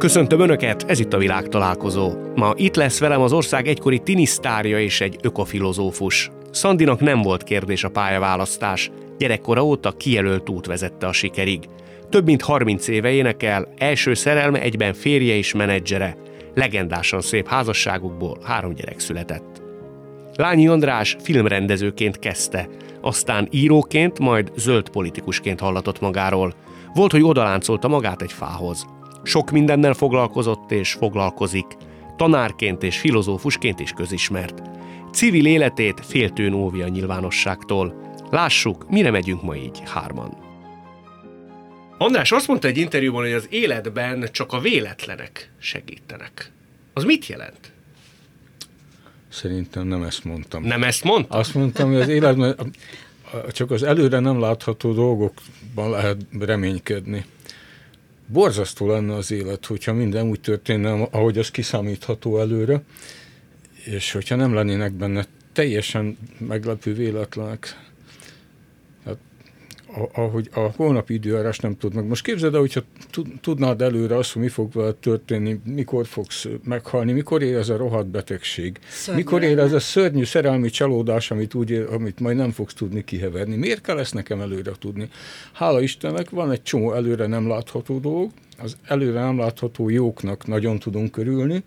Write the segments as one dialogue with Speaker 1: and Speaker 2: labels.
Speaker 1: Köszöntöm Önöket, ez itt a világ találkozó. Ma itt lesz velem az ország egykori tinisztárja és egy ökofilozófus. Szandinak nem volt kérdés a pályaválasztás. Gyerekkora óta kijelölt út vezette a sikerig. Több mint 30 éve énekel, első szerelme egyben férje és menedzsere. Legendásan szép házasságukból három gyerek született. Lányi András filmrendezőként kezdte, aztán íróként, majd zöld politikusként hallatott magáról. Volt, hogy odaláncolta magát egy fához. Sok mindennel foglalkozott és foglalkozik. Tanárként és filozófusként is közismert. Civil életét féltőn óvja a nyilvánosságtól. Lássuk, mire megyünk ma így hárman. András azt mondta egy interjúban, hogy az életben csak a véletlenek segítenek. Az mit jelent?
Speaker 2: Szerintem nem ezt mondtam.
Speaker 1: Nem ezt mondta?
Speaker 2: Azt mondtam, hogy az életben csak az előre nem látható dolgokban lehet reménykedni. Borzasztó lenne az élet, hogyha minden úgy történne, ahogy az kiszámítható előre, és hogyha nem lennének benne teljesen meglepő véletlenek ahogy a holnapi időjárás nem tudnak. Most képzeld el, hogyha tudnád előre azt, hogy mi fog veled történni, mikor fogsz meghalni, mikor ér ez a rohadt betegség, Szörnyű mikor ér ez a szörnyű szerelmi csalódás, amit, úgy, amit majd nem fogsz tudni kiheverni. Miért kell ezt nekem előre tudni? Hála Istennek van egy csomó előre nem látható dolog, az előre nem látható jóknak nagyon tudunk körülni,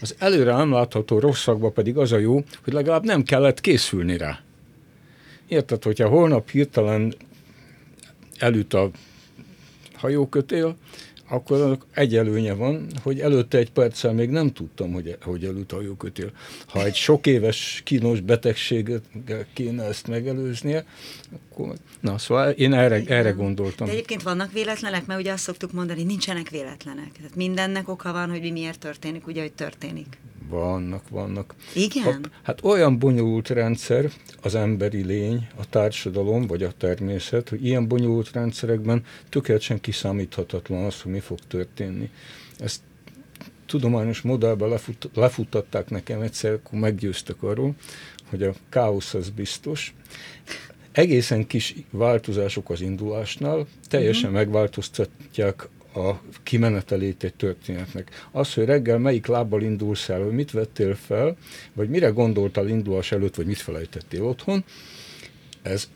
Speaker 2: az előre nem látható rosszakba pedig az a jó, hogy legalább nem kellett készülni rá. Érted, hogyha holnap hirtelen elüt a hajókötél, akkor egy előnye van, hogy előtte egy perccel még nem tudtam, hogy, hogy előtt hajókötél. Ha egy sok éves kínos betegséget kéne ezt megelőznie, akkor... Na, szóval én erre, erre gondoltam.
Speaker 3: De egyébként vannak véletlenek, mert ugye azt szoktuk mondani, nincsenek véletlenek. Tehát mindennek oka van, hogy mi miért történik, ugye, hogy történik.
Speaker 2: Vannak, vannak.
Speaker 3: Igen?
Speaker 2: Ha, hát olyan bonyolult rendszer az emberi lény, a társadalom vagy a természet, hogy ilyen bonyolult rendszerekben tökéletesen kiszámíthatatlan az, hogy mi fog történni. Ezt tudományos modellben lefut, lefuttatták nekem egyszer, akkor meggyőztek arról, hogy a káosz az biztos. Egészen kis változások az indulásnál teljesen uh-huh. megváltoztatják a kimenetelét egy történetnek. Az, hogy reggel melyik lábbal indulsz el, hogy mit vettél fel, vagy mire gondoltál indulás előtt, vagy mit felejtettél otthon, ez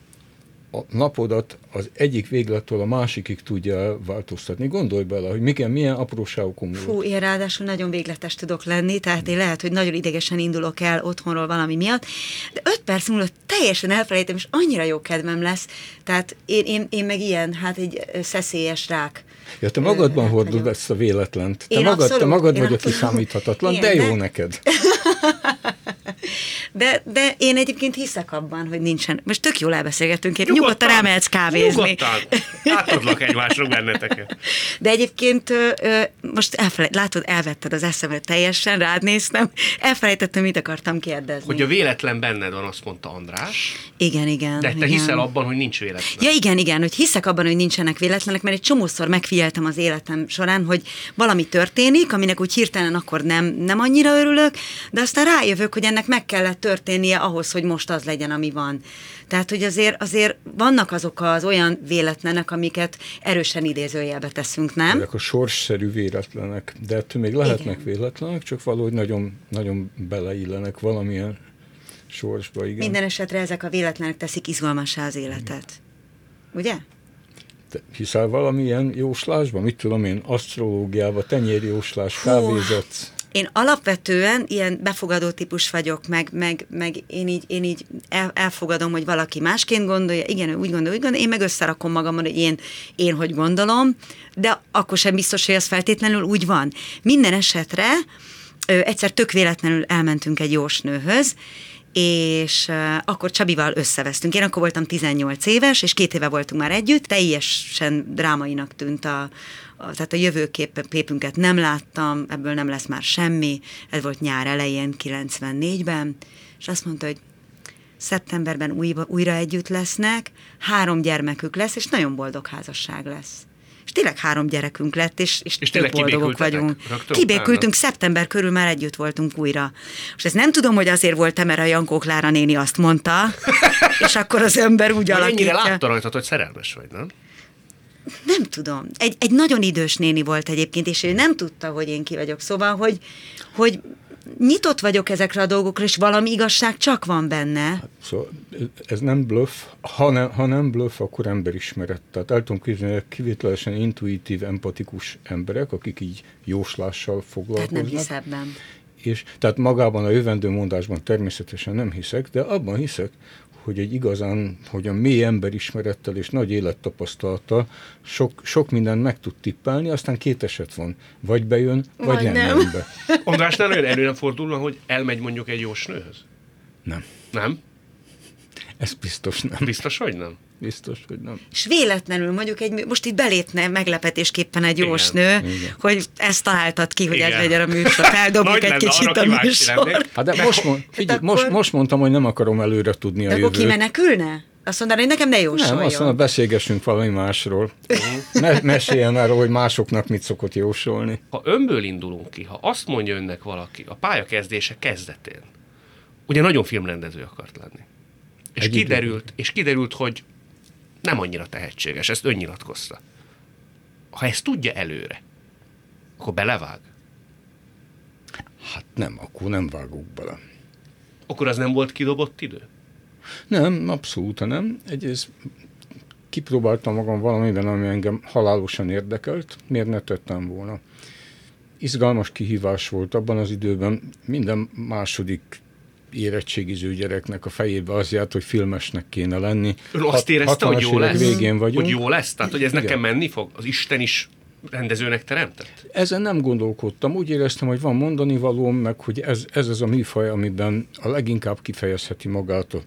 Speaker 2: a napodat az egyik véglettől a másikig tudja változtatni. Gondolj bele, hogy milyen, milyen apróságokon múlott.
Speaker 3: Fú, én ráadásul nagyon végletes tudok lenni, tehát én lehet, hogy nagyon idegesen indulok el otthonról valami miatt, de öt perc múlva teljesen elfelejtem, és annyira jó kedvem lesz. Tehát én, én, én meg ilyen, hát egy szeszélyes rák.
Speaker 2: Ja, te magadban hordod ezt a véletlent. Te én magad, abszolút, te magad vagy a kiszámíthatatlan, de jó neked.
Speaker 3: De, de én egyébként hiszek abban, hogy nincsen. Most tök jól elbeszélgetünk, én nyugodtan, nyugodtan elmehetsz kávézni.
Speaker 1: Nyugodtan. Átadlak egymásról benneteket.
Speaker 3: De egyébként most elfelejt, látod, elvetted az eszemet teljesen, rád néztem, elfelejtettem, mit akartam kérdezni.
Speaker 1: Hogy a véletlen benned van, azt mondta András.
Speaker 3: Igen, igen.
Speaker 1: De te
Speaker 3: igen.
Speaker 1: hiszel abban, hogy nincs véletlen.
Speaker 3: Ja, igen, igen, hogy hiszek abban, hogy nincsenek véletlenek, mert egy csomószor megfigyeltem az életem során, hogy valami történik, aminek úgy hirtelen akkor nem, nem annyira örülök, de aztán rájövök, hogy ennek meg kellett történnie ahhoz, hogy most az legyen, ami van. Tehát, hogy azért, azért vannak azok az olyan véletlenek, amiket erősen idézőjelbe teszünk, nem?
Speaker 2: Ezek a sorsszerű véletlenek, de ettől még lehetnek igen. véletlenek, csak valahogy nagyon, nagyon beleillenek valamilyen sorsba, igen.
Speaker 3: Minden esetre ezek a véletlenek teszik izgalmassá az életet. Ugye?
Speaker 2: Te hiszel valamilyen jóslásban? Mit tudom én, asztrológiában, tenyérjóslás, kávézat?
Speaker 3: Én alapvetően ilyen befogadó típus vagyok, meg, meg, meg én így, én így el, elfogadom, hogy valaki másként gondolja, igen, úgy gondolja, úgy gondolja, én meg összerakom magamon, hogy én, én hogy gondolom, de akkor sem biztos, hogy ez feltétlenül úgy van. Minden esetre ö, egyszer tök véletlenül elmentünk egy jósnőhöz, és uh, akkor Csabival összevesztünk. Én akkor voltam 18 éves, és két éve voltunk már együtt, teljesen drámainak tűnt a tehát a jövőképünket nem láttam, ebből nem lesz már semmi, ez volt nyár elején, 94-ben, és azt mondta, hogy szeptemberben újra, újra együtt lesznek, három gyermekük lesz, és nagyon boldog házasság lesz és tényleg három gyerekünk lett, és, és, és tényleg boldogok vagyunk. Kibékültünk, szeptember körül már együtt voltunk újra. És ezt nem tudom, hogy azért volt mert a Jankó Klára néni azt mondta, és akkor az ember úgy alakítja.
Speaker 1: Ennyire látta rajtad, hogy szerelmes vagy, nem?
Speaker 3: Nem tudom. Egy, egy nagyon idős néni volt egyébként, és ő nem tudta, hogy én ki vagyok. Szóval, hogy, hogy nyitott vagyok ezekre a dolgokra, és valami igazság csak van benne. Hát,
Speaker 2: szóval ez nem bluff, ha, ne, ha nem bluff, akkor emberismeret. Tehát el tudom képzelni, kivételesen intuitív, empatikus emberek, akik így jóslással foglalkoznak. Tehát
Speaker 3: nem hisz ebben.
Speaker 2: És, tehát magában a jövendő mondásban természetesen nem hiszek, de abban hiszek, hogy egy igazán, hogy a mély emberismerettel és nagy élettapasztalattal sok, sok mindent meg tud tippelni, aztán két eset van. Vagy bejön, vagy, vagy nem, nem. be.
Speaker 1: Andrásnál olyan előre fordulna, hogy elmegy mondjuk egy jósnőhöz?
Speaker 2: Nem.
Speaker 1: Nem?
Speaker 2: Ez biztos nem.
Speaker 1: Biztos, hogy nem?
Speaker 2: Biztos, hogy nem.
Speaker 3: És véletlenül mondjuk egy, most itt belépne meglepetésképpen egy jósnő, hogy ezt találtad ki, hogy Igen. ez legyen a műsor. Feldobjuk egy kicsit a műsor.
Speaker 2: Hát de most, mond, figyelj, akkor... most, most mondtam, hogy nem akarom előre tudni
Speaker 3: de a jövőt. akkor kimenekülne? Azt mondaná, hogy nekem ne jósoljon.
Speaker 2: Nem, azt mondom, beszélgessünk valami másról. Me- meséljen arról, hogy másoknak mit szokott jósolni.
Speaker 1: Ha önből indulunk ki, ha azt mondja önnek valaki a pályakezdése kezdetén, ugye nagyon filmrendező akart lenni. És kiderült, és kiderült, hogy nem annyira tehetséges, ezt önnyilatkozta. Ha ezt tudja előre, akkor belevág?
Speaker 2: Hát nem, akkor nem vágok bele.
Speaker 1: Akkor az nem volt kidobott idő?
Speaker 2: Nem, abszolút nem. Egyrészt kipróbáltam magam valamiben, ami engem halálosan érdekelt, miért ne tettem volna. Izgalmas kihívás volt abban az időben, minden második érettségiző gyereknek a fejébe az járt, hogy filmesnek kéne lenni.
Speaker 1: Ön azt érezte, hogy jó lesz? Végén vagyunk. Hogy jó lesz? Tehát, hogy ez Igen. nekem menni fog? Az Isten is rendezőnek teremtett?
Speaker 2: Ezen nem gondolkodtam. Úgy éreztem, hogy van mondani valóm, meg hogy ez, ez az a műfaj, amiben a leginkább kifejezheti magát a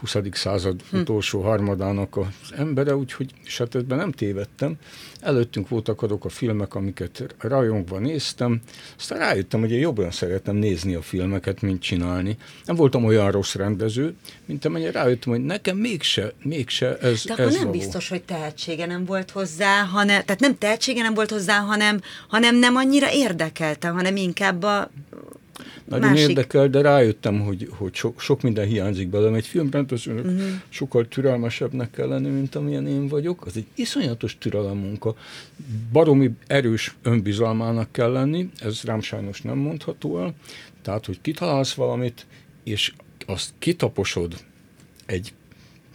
Speaker 2: 20. század hm. utolsó harmadának az embere, úgyhogy és hát ebben nem tévedtem. Előttünk voltak azok a filmek, amiket rajongva néztem, aztán rájöttem, hogy én jobban szeretem nézni a filmeket, mint csinálni. Nem voltam olyan rossz rendező, mint amennyire rájöttem, hogy nekem mégse, mégse ez
Speaker 3: De akkor
Speaker 2: ez
Speaker 3: nem való. biztos, hogy tehetsége nem volt hozzá, hanem, tehát nem tehetsége nem volt hozzá, hanem, hanem nem annyira érdekelte, hanem inkább a
Speaker 2: nagyon Másik. érdekel, de rájöttem, hogy, hogy sok, sok minden hiányzik belőlem. Egy filmrendezőnek uh-huh. sokkal türelmesebbnek kell lenni, mint amilyen én vagyok. Az egy iszonyatos türelem munka. Baromi erős önbizalmának kell lenni, ez rám sajnos nem mondható el. Tehát, hogy kitalálsz valamit, és azt kitaposod egy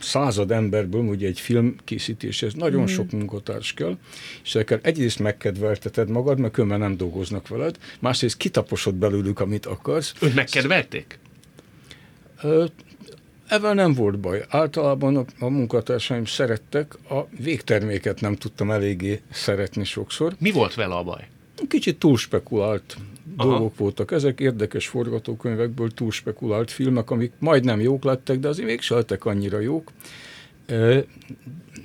Speaker 2: század emberből, ugye egy film készítéshez nagyon mm. sok munkatárs kell, és ezekkel egyrészt megkedvelteted magad, mert különben nem dolgoznak veled, másrészt kitaposod belőlük, amit akarsz.
Speaker 1: Őt megkedvelték?
Speaker 2: Evel nem volt baj. Általában a, a munkatársaim szerettek, a végterméket nem tudtam eléggé szeretni sokszor.
Speaker 1: Mi volt vele a baj?
Speaker 2: Kicsit túl spekulált Dolgok voltak. Ezek érdekes forgatókönyvekből túl spekulált filmek, amik majdnem jók lettek, de azért mégsem lettek annyira jók.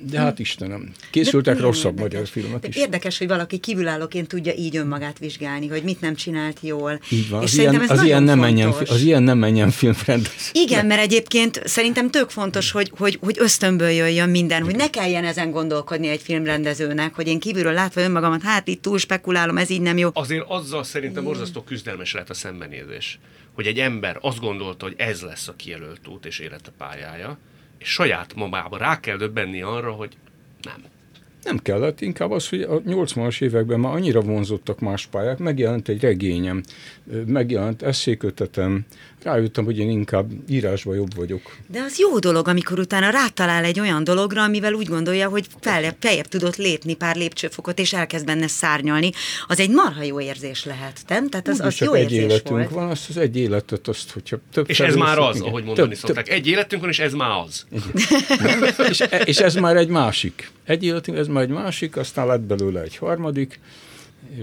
Speaker 2: De hát Istenem, készültek de rosszabb érdekes. magyar filmek is.
Speaker 3: Érdekes, hogy valaki kívülállóként tudja így önmagát vizsgálni, hogy mit nem csinált jól.
Speaker 2: Így van, és az, ilyen, ez az, ilyen nem menjen, az ilyen nem menjen filmrendező.
Speaker 3: Igen, mert egyébként szerintem tök fontos, hogy, hogy, hogy ösztönből jöjjön minden, hogy ne kelljen ezen gondolkodni egy filmrendezőnek, hogy én kívülről látva önmagamat, hát itt túl spekulálom, ez így nem jó.
Speaker 1: Azért azzal szerintem borzasztó küzdelmes lehet a szembenézés, hogy egy ember azt gondolta, hogy ez lesz a kijelölt út és élete pályája, és saját mamába rá kell döbbenni arra, hogy nem.
Speaker 2: Nem kellett, inkább az, hogy a 80-as években már annyira vonzottak más pályák, megjelent egy regényem, megjelent eszékötetem, rájöttem, hogy én inkább írásban jobb vagyok.
Speaker 3: De az jó dolog, amikor utána rátalál egy olyan dologra, amivel úgy gondolja, hogy feljebb, feljebb tudott lépni pár lépcsőfokot, és elkezd benne szárnyalni. Az egy marha jó érzés lehet, nem? Tehát az, az jó
Speaker 2: egy
Speaker 3: érzés
Speaker 2: életünk
Speaker 3: volt.
Speaker 2: van, azt az egy életet, azt, hogyha több
Speaker 1: És ez már az, igen. ahogy mondani több, szokták. Több. Egy életünk van, és ez már az.
Speaker 2: és, és ez már egy másik. Egy életünk, ez már egy másik, aztán lett belőle egy harmadik,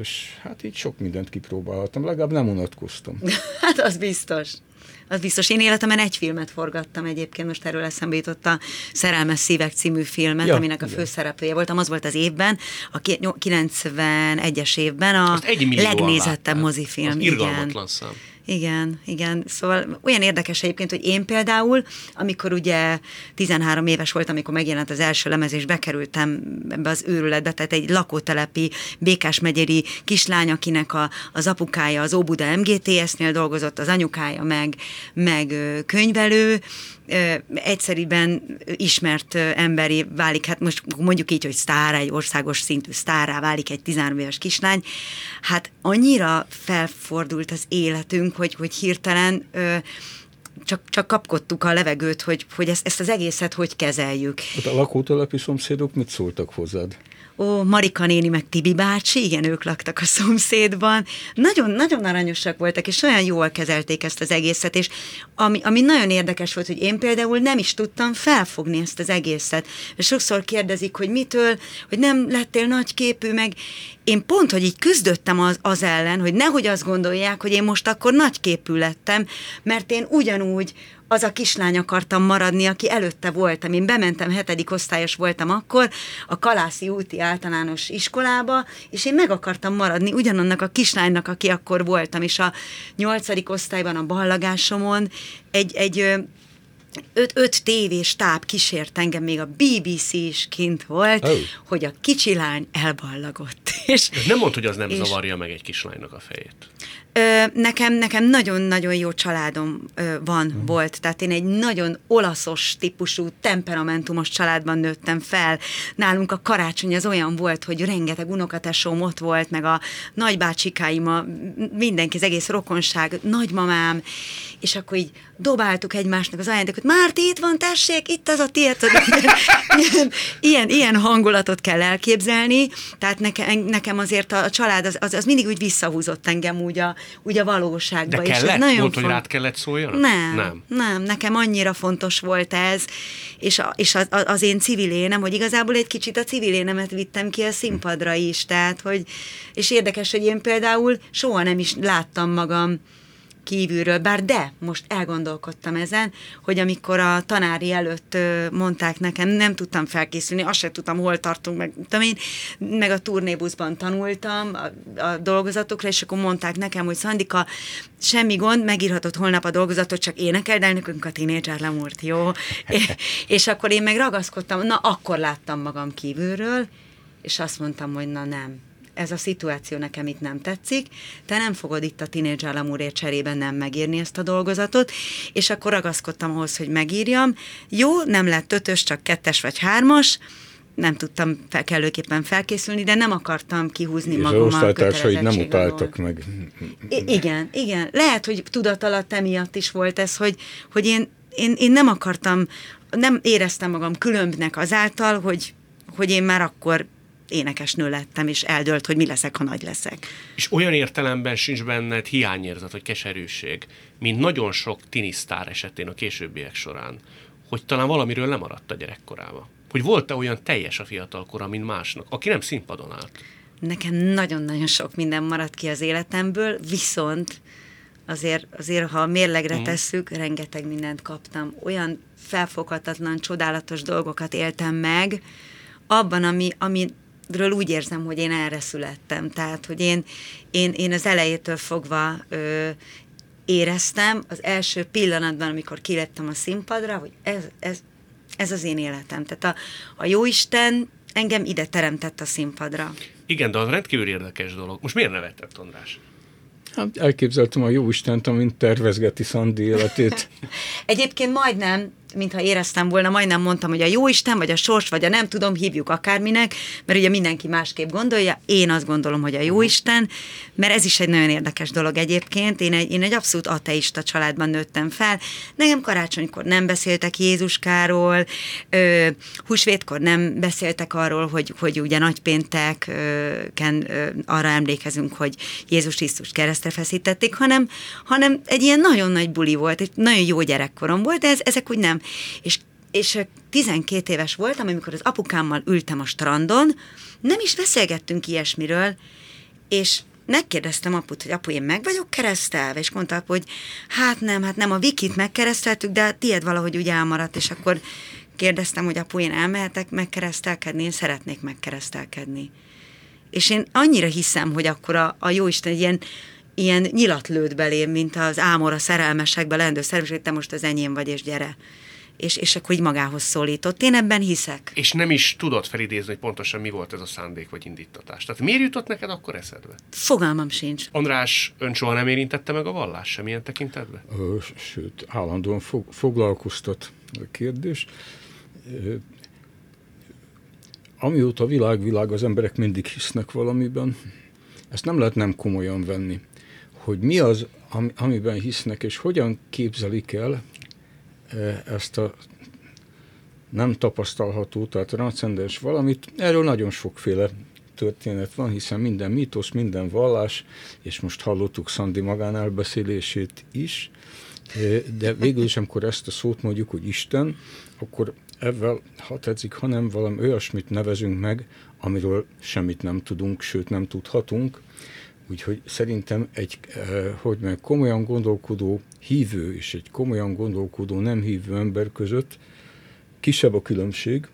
Speaker 2: és hát így sok mindent kipróbáltam, legalább nem unatkoztam.
Speaker 3: hát az biztos. Az biztos. Én életemben egy filmet forgattam egyébként, most erről eszembe jutott a Szerelmes Szívek című filmet, ja, aminek a főszereplője voltam. Az volt az évben, a 91-es évben a legnézettebb mozifilm. Az
Speaker 1: igen. szám.
Speaker 3: Igen, igen. Szóval olyan érdekes egyébként, hogy én például, amikor ugye 13 éves voltam, amikor megjelent az első lemez, és bekerültem ebbe az őrületbe, tehát egy lakótelepi Békás megyeri kislány, akinek a, az apukája az Óbuda MGTS-nél dolgozott, az anyukája meg, meg könyvelő, egyszeriben ismert emberi válik, hát most mondjuk így, hogy sztárá, egy országos szintű sztárá válik egy 13 éves kislány, hát annyira felfordult az életünk, hogy, hogy hirtelen csak, csak kapkodtuk a levegőt, hogy, hogy ezt, ezt az egészet hogy kezeljük.
Speaker 2: Hát a lakótelepi szomszédok mit szóltak hozzád?
Speaker 3: Ó, Marika néni, meg Tibi bácsi, igen, ők laktak a szomszédban. Nagyon, nagyon aranyosak voltak, és olyan jól kezelték ezt az egészet, és ami, ami nagyon érdekes volt, hogy én például nem is tudtam felfogni ezt az egészet. És sokszor kérdezik, hogy mitől, hogy nem lettél nagyképű, meg én pont, hogy így küzdöttem az, az ellen, hogy nehogy azt gondolják, hogy én most akkor nagyképű lettem, mert én ugyanúgy az a kislány akartam maradni, aki előtte voltam. Én bementem, hetedik osztályos voltam akkor, a Kalászi úti általános iskolába, és én meg akartam maradni ugyanannak a kislánynak, aki akkor voltam, és a nyolcadik osztályban a ballagásomon egy, egy öt, öt tévés táb kísért engem, még a BBC is kint volt, oh. hogy a kicsi lány elballagott.
Speaker 1: És, nem mondd, hogy az nem és, zavarja meg egy kislánynak a fejét.
Speaker 3: Nekem, nekem nagyon-nagyon jó családom van, uh-huh. volt, tehát én egy nagyon olaszos típusú, temperamentumos családban nőttem fel. Nálunk a karácsony az olyan volt, hogy rengeteg unokatesóm ott volt, meg a nagybácsikáim, a, mindenki, az egész rokonság, nagymamám, és akkor így dobáltuk egymásnak az ajándékot, Márti, itt van, tessék, itt az a tiéd. ilyen, ilyen, ilyen hangulatot kell elképzelni, tehát nekem, nekem azért a, a család az, az, az mindig úgy visszahúzott engem úgy a, úgy a valóságba.
Speaker 1: De kellett? És nagyon volt, font... hogy rád kellett szóljon?
Speaker 3: Nem, nem, nem, nekem annyira fontos volt ez, és, a, és az, az én civil énem, hogy igazából egy kicsit a civil énemet vittem ki a színpadra is, tehát, hogy, és érdekes, hogy én például soha nem is láttam magam kívülről, bár de, most elgondolkodtam ezen, hogy amikor a tanári előtt mondták nekem, nem tudtam felkészülni, azt sem tudtam, hol tartunk, meg, tudom én, meg a turnébuszban tanultam a, a dolgozatokra, és akkor mondták nekem, hogy Szandika, semmi gond, megírhatod holnap a dolgozatot, csak énekeld el nekünk a tínédzser lemúrt, jó? és akkor én meg ragaszkodtam, na akkor láttam magam kívülről, és azt mondtam, hogy na nem, ez a szituáció nekem itt nem tetszik, te nem fogod itt a Teenage Alamurért cserében nem megírni ezt a dolgozatot, és akkor ragaszkodtam ahhoz, hogy megírjam. Jó, nem lett ötös, csak kettes vagy hármas, nem tudtam fel, kellőképpen felkészülni, de nem akartam kihúzni és magam a
Speaker 2: hogy nem utáltak meg.
Speaker 3: I- igen, igen. Lehet, hogy tudat alatt emiatt is volt ez, hogy, hogy én, én, én nem akartam, nem éreztem magam különbnek azáltal, hogy, hogy én már akkor énekesnő lettem, és eldölt, hogy mi leszek, ha nagy leszek.
Speaker 1: És olyan értelemben sincs benned hiányérzet, vagy keserűség, mint nagyon sok tinisztár esetén a későbbiek során, hogy talán valamiről lemaradt a gyerekkorába. Hogy volt-e olyan teljes a fiatalkora, mint másnak, aki nem színpadon állt?
Speaker 3: Nekem nagyon-nagyon sok minden maradt ki az életemből, viszont azért, azért ha mérlegre mm. tesszük, rengeteg mindent kaptam. Olyan felfoghatatlan, csodálatos dolgokat éltem meg, abban, ami, ami ről úgy érzem, hogy én erre születtem. Tehát, hogy én, én, én az elejétől fogva ö, éreztem az első pillanatban, amikor kiléptem a színpadra, hogy ez, ez, ez az én életem. Tehát a, a Jóisten engem ide teremtett a színpadra.
Speaker 1: Igen, de az rendkívül érdekes dolog. Most miért nevetett, András?
Speaker 2: Hát elképzeltem a Jóistent, amint tervezgeti Szandi életét.
Speaker 3: Egyébként majdnem, mintha éreztem volna, majdnem mondtam, hogy a jó Isten, vagy a sors, vagy a nem tudom, hívjuk akárminek, mert ugye mindenki másképp gondolja. Én azt gondolom, hogy a jó Isten, mert ez is egy nagyon érdekes dolog egyébként. Én egy, én egy abszolút ateista családban nőttem fel. Nekem karácsonykor nem beszéltek Jézuskáról, ö, húsvétkor nem beszéltek arról, hogy, hogy ugye nagypénteken arra emlékezünk, hogy Jézus Krisztus keresztre feszítették, hanem, hanem egy ilyen nagyon nagy buli volt, egy nagyon jó gyerekkorom volt, de ez, ezek úgy nem és, és 12 éves voltam, amikor az apukámmal ültem a strandon, nem is beszélgettünk ilyesmiről, és megkérdeztem aput, hogy apu, én meg vagyok keresztelve, és mondta apu, hogy hát nem, hát nem, a Vikit megkereszteltük, de a tiéd valahogy úgy elmaradt, és akkor kérdeztem, hogy apu, én elmehetek megkeresztelkedni, én szeretnék megkeresztelkedni. És én annyira hiszem, hogy akkor a, a Jóisten egy ilyen ilyen nyilat lőtt belém, mint az ámor szerelmesekbe lendő szerelmesek, te most az enyém vagy, és gyere és, és akkor így magához szólított. Én ebben hiszek.
Speaker 1: És nem is tudod felidézni, hogy pontosan mi volt ez a szándék vagy indítatás. Tehát miért jutott neked akkor eszedbe?
Speaker 3: Fogalmam sincs.
Speaker 1: András, ön soha nem érintette meg a vallás semmilyen tekintetben?
Speaker 2: Sőt, állandóan fog, foglalkoztat a kérdés. Amióta a világ világ, az emberek mindig hisznek valamiben. Ezt nem lehet nem komolyan venni. Hogy mi az, amiben hisznek, és hogyan képzelik el, ezt a nem tapasztalható, tehát transzcendens valamit, erről nagyon sokféle történet van, hiszen minden mítosz, minden vallás, és most hallottuk Szandi magánelbeszélését is, de végül is, amikor ezt a szót mondjuk, hogy Isten, akkor ebben, ha tetszik, hanem valami olyasmit nevezünk meg, amiről semmit nem tudunk, sőt nem tudhatunk, Úgyhogy szerintem egy, eh, hogy meg komolyan gondolkodó hívő és egy komolyan gondolkodó nem hívő ember között kisebb a különbség,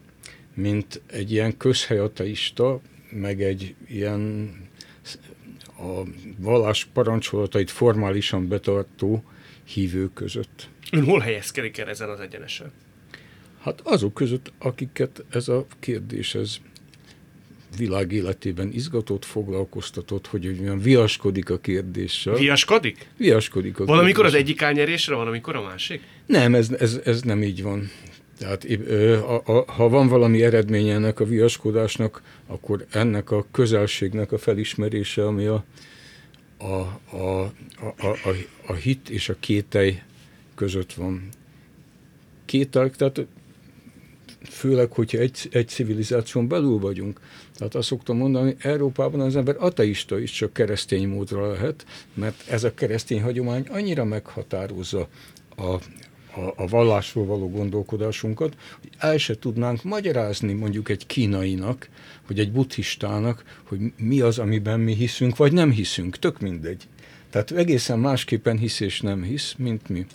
Speaker 2: mint egy ilyen közhelyateista, meg egy ilyen a vallás parancsolatait formálisan betartó hívő között.
Speaker 1: Ön hol helyezkedik el ezen az egyenesen?
Speaker 2: Hát azok között, akiket ez a kérdés ez világ életében izgatott, foglalkoztatott, hogy olyan viaskodik a kérdéssel.
Speaker 1: Viaskodik?
Speaker 2: Viaskodik a
Speaker 1: Valamikor az egyik elnyerésre, valamikor a másik?
Speaker 2: Nem, ez, ez, ez nem így van. Tehát ha van valami eredménye ennek a viaskodásnak, akkor ennek a közelségnek a felismerése, ami a, a, a, a, a, a hit és a kételj között van. Kételj, tehát főleg, hogyha egy, egy civilizáción belül vagyunk. Tehát azt szoktam mondani, Európában az ember ateista is csak keresztény módra lehet, mert ez a keresztény hagyomány annyira meghatározza a, a, a vallásról való gondolkodásunkat, hogy el se tudnánk magyarázni mondjuk egy kínainak, vagy egy buddhistának, hogy mi az, amiben mi hiszünk, vagy nem hiszünk, tök mindegy. Tehát egészen másképpen hisz és nem hisz, mint mi.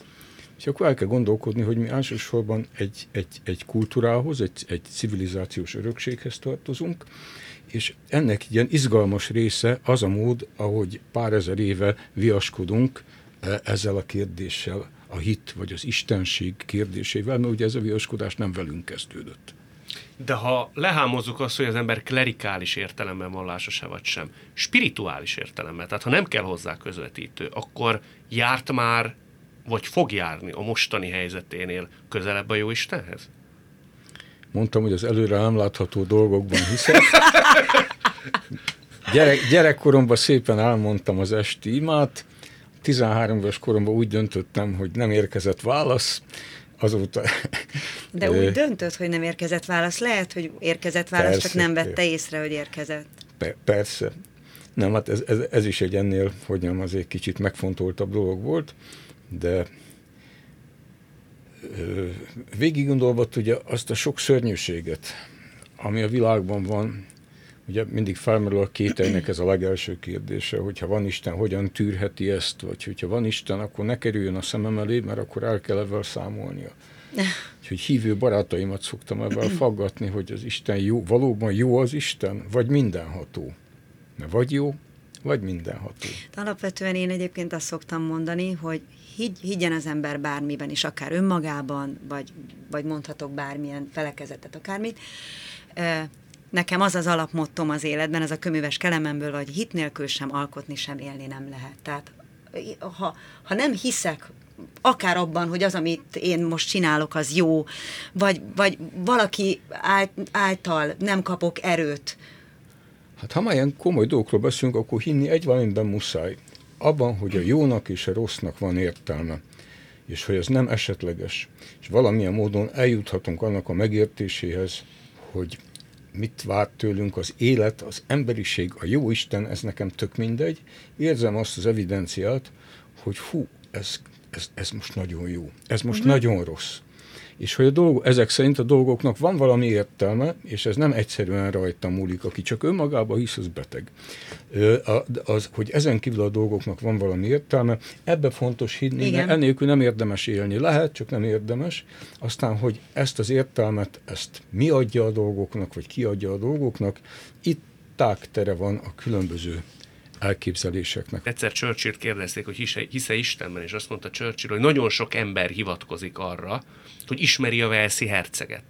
Speaker 2: És akkor el kell gondolkodni, hogy mi elsősorban egy, egy, egy kultúrához, egy, egy civilizációs örökséghez tartozunk, és ennek ilyen izgalmas része az a mód, ahogy pár ezer éve viaskodunk e, ezzel a kérdéssel, a hit vagy az istenség kérdésével, mert ugye ez a viaskodás nem velünk kezdődött.
Speaker 1: De ha lehámozzuk azt, hogy az ember klerikális értelemben vallásos-e vagy sem, spirituális értelemben, tehát ha nem kell hozzá közvetítő, akkor járt már vagy fog járni a mostani helyzeténél közelebb a jó Istenhez?
Speaker 2: Mondtam, hogy az előre nem látható dolgokban hiszek. Gyerek, gyerekkoromban szépen elmondtam az esti imát, 13 éves koromban úgy döntöttem, hogy nem érkezett válasz, azóta...
Speaker 3: De úgy döntött, hogy nem érkezett válasz. Lehet, hogy érkezett válasz, persze, csak nem vette észre, hogy érkezett.
Speaker 2: Per- persze. Nem, hát ez, ez, ez is egy ennél, hogy nem, azért kicsit megfontoltabb dolog volt de végig gondolva ugye azt a sok szörnyűséget, ami a világban van, ugye mindig felmerül a kételnek ez a legelső kérdése, hogyha van Isten, hogyan tűrheti ezt, vagy hogyha van Isten, akkor ne kerüljön a szemem elé, mert akkor el kell ebben számolnia. Úgyhogy hívő barátaimat szoktam ebben faggatni, hogy az Isten jó, valóban jó az Isten, vagy mindenható. Mert vagy jó, vagy mindenható.
Speaker 3: Alapvetően én egyébként azt szoktam mondani, hogy higgy, higgyen az ember bármiben is, akár önmagában, vagy, vagy mondhatok bármilyen felekezetet, akármit. Nekem az az alapmottom az életben, ez a köműves kelememből, hogy hit nélkül sem alkotni, sem élni nem lehet. Tehát ha, ha nem hiszek akár abban, hogy az, amit én most csinálok, az jó, vagy, vagy valaki által nem kapok erőt.
Speaker 2: Hát ha már ilyen komoly dolgokról beszélünk, akkor hinni egy valamiben muszáj abban, hogy a jónak és a rossznak van értelme, és hogy ez nem esetleges, és valamilyen módon eljuthatunk annak a megértéséhez, hogy mit vár tőlünk az élet, az emberiség, a jó Isten, ez nekem tök mindegy, érzem azt az evidenciát, hogy hú, ez, ez, ez most nagyon jó, ez most uh-huh. nagyon rossz és hogy a dolgok, ezek szerint a dolgoknak van valami értelme, és ez nem egyszerűen rajta múlik, aki csak önmagába hisz, az beteg. Az, hogy ezen kívül a dolgoknak van valami értelme, ebbe fontos hinni, Igen. mert ennélkül nem érdemes élni. Lehet, csak nem érdemes. Aztán, hogy ezt az értelmet, ezt mi adja a dolgoknak, vagy ki adja a dolgoknak, itt tágtere van a különböző elképzeléseknek.
Speaker 1: Egyszer Churchill kérdezték, hogy hisze, hisze Istenben, és azt mondta Churchill, hogy nagyon sok ember hivatkozik arra, hogy ismeri a Velszi herceget.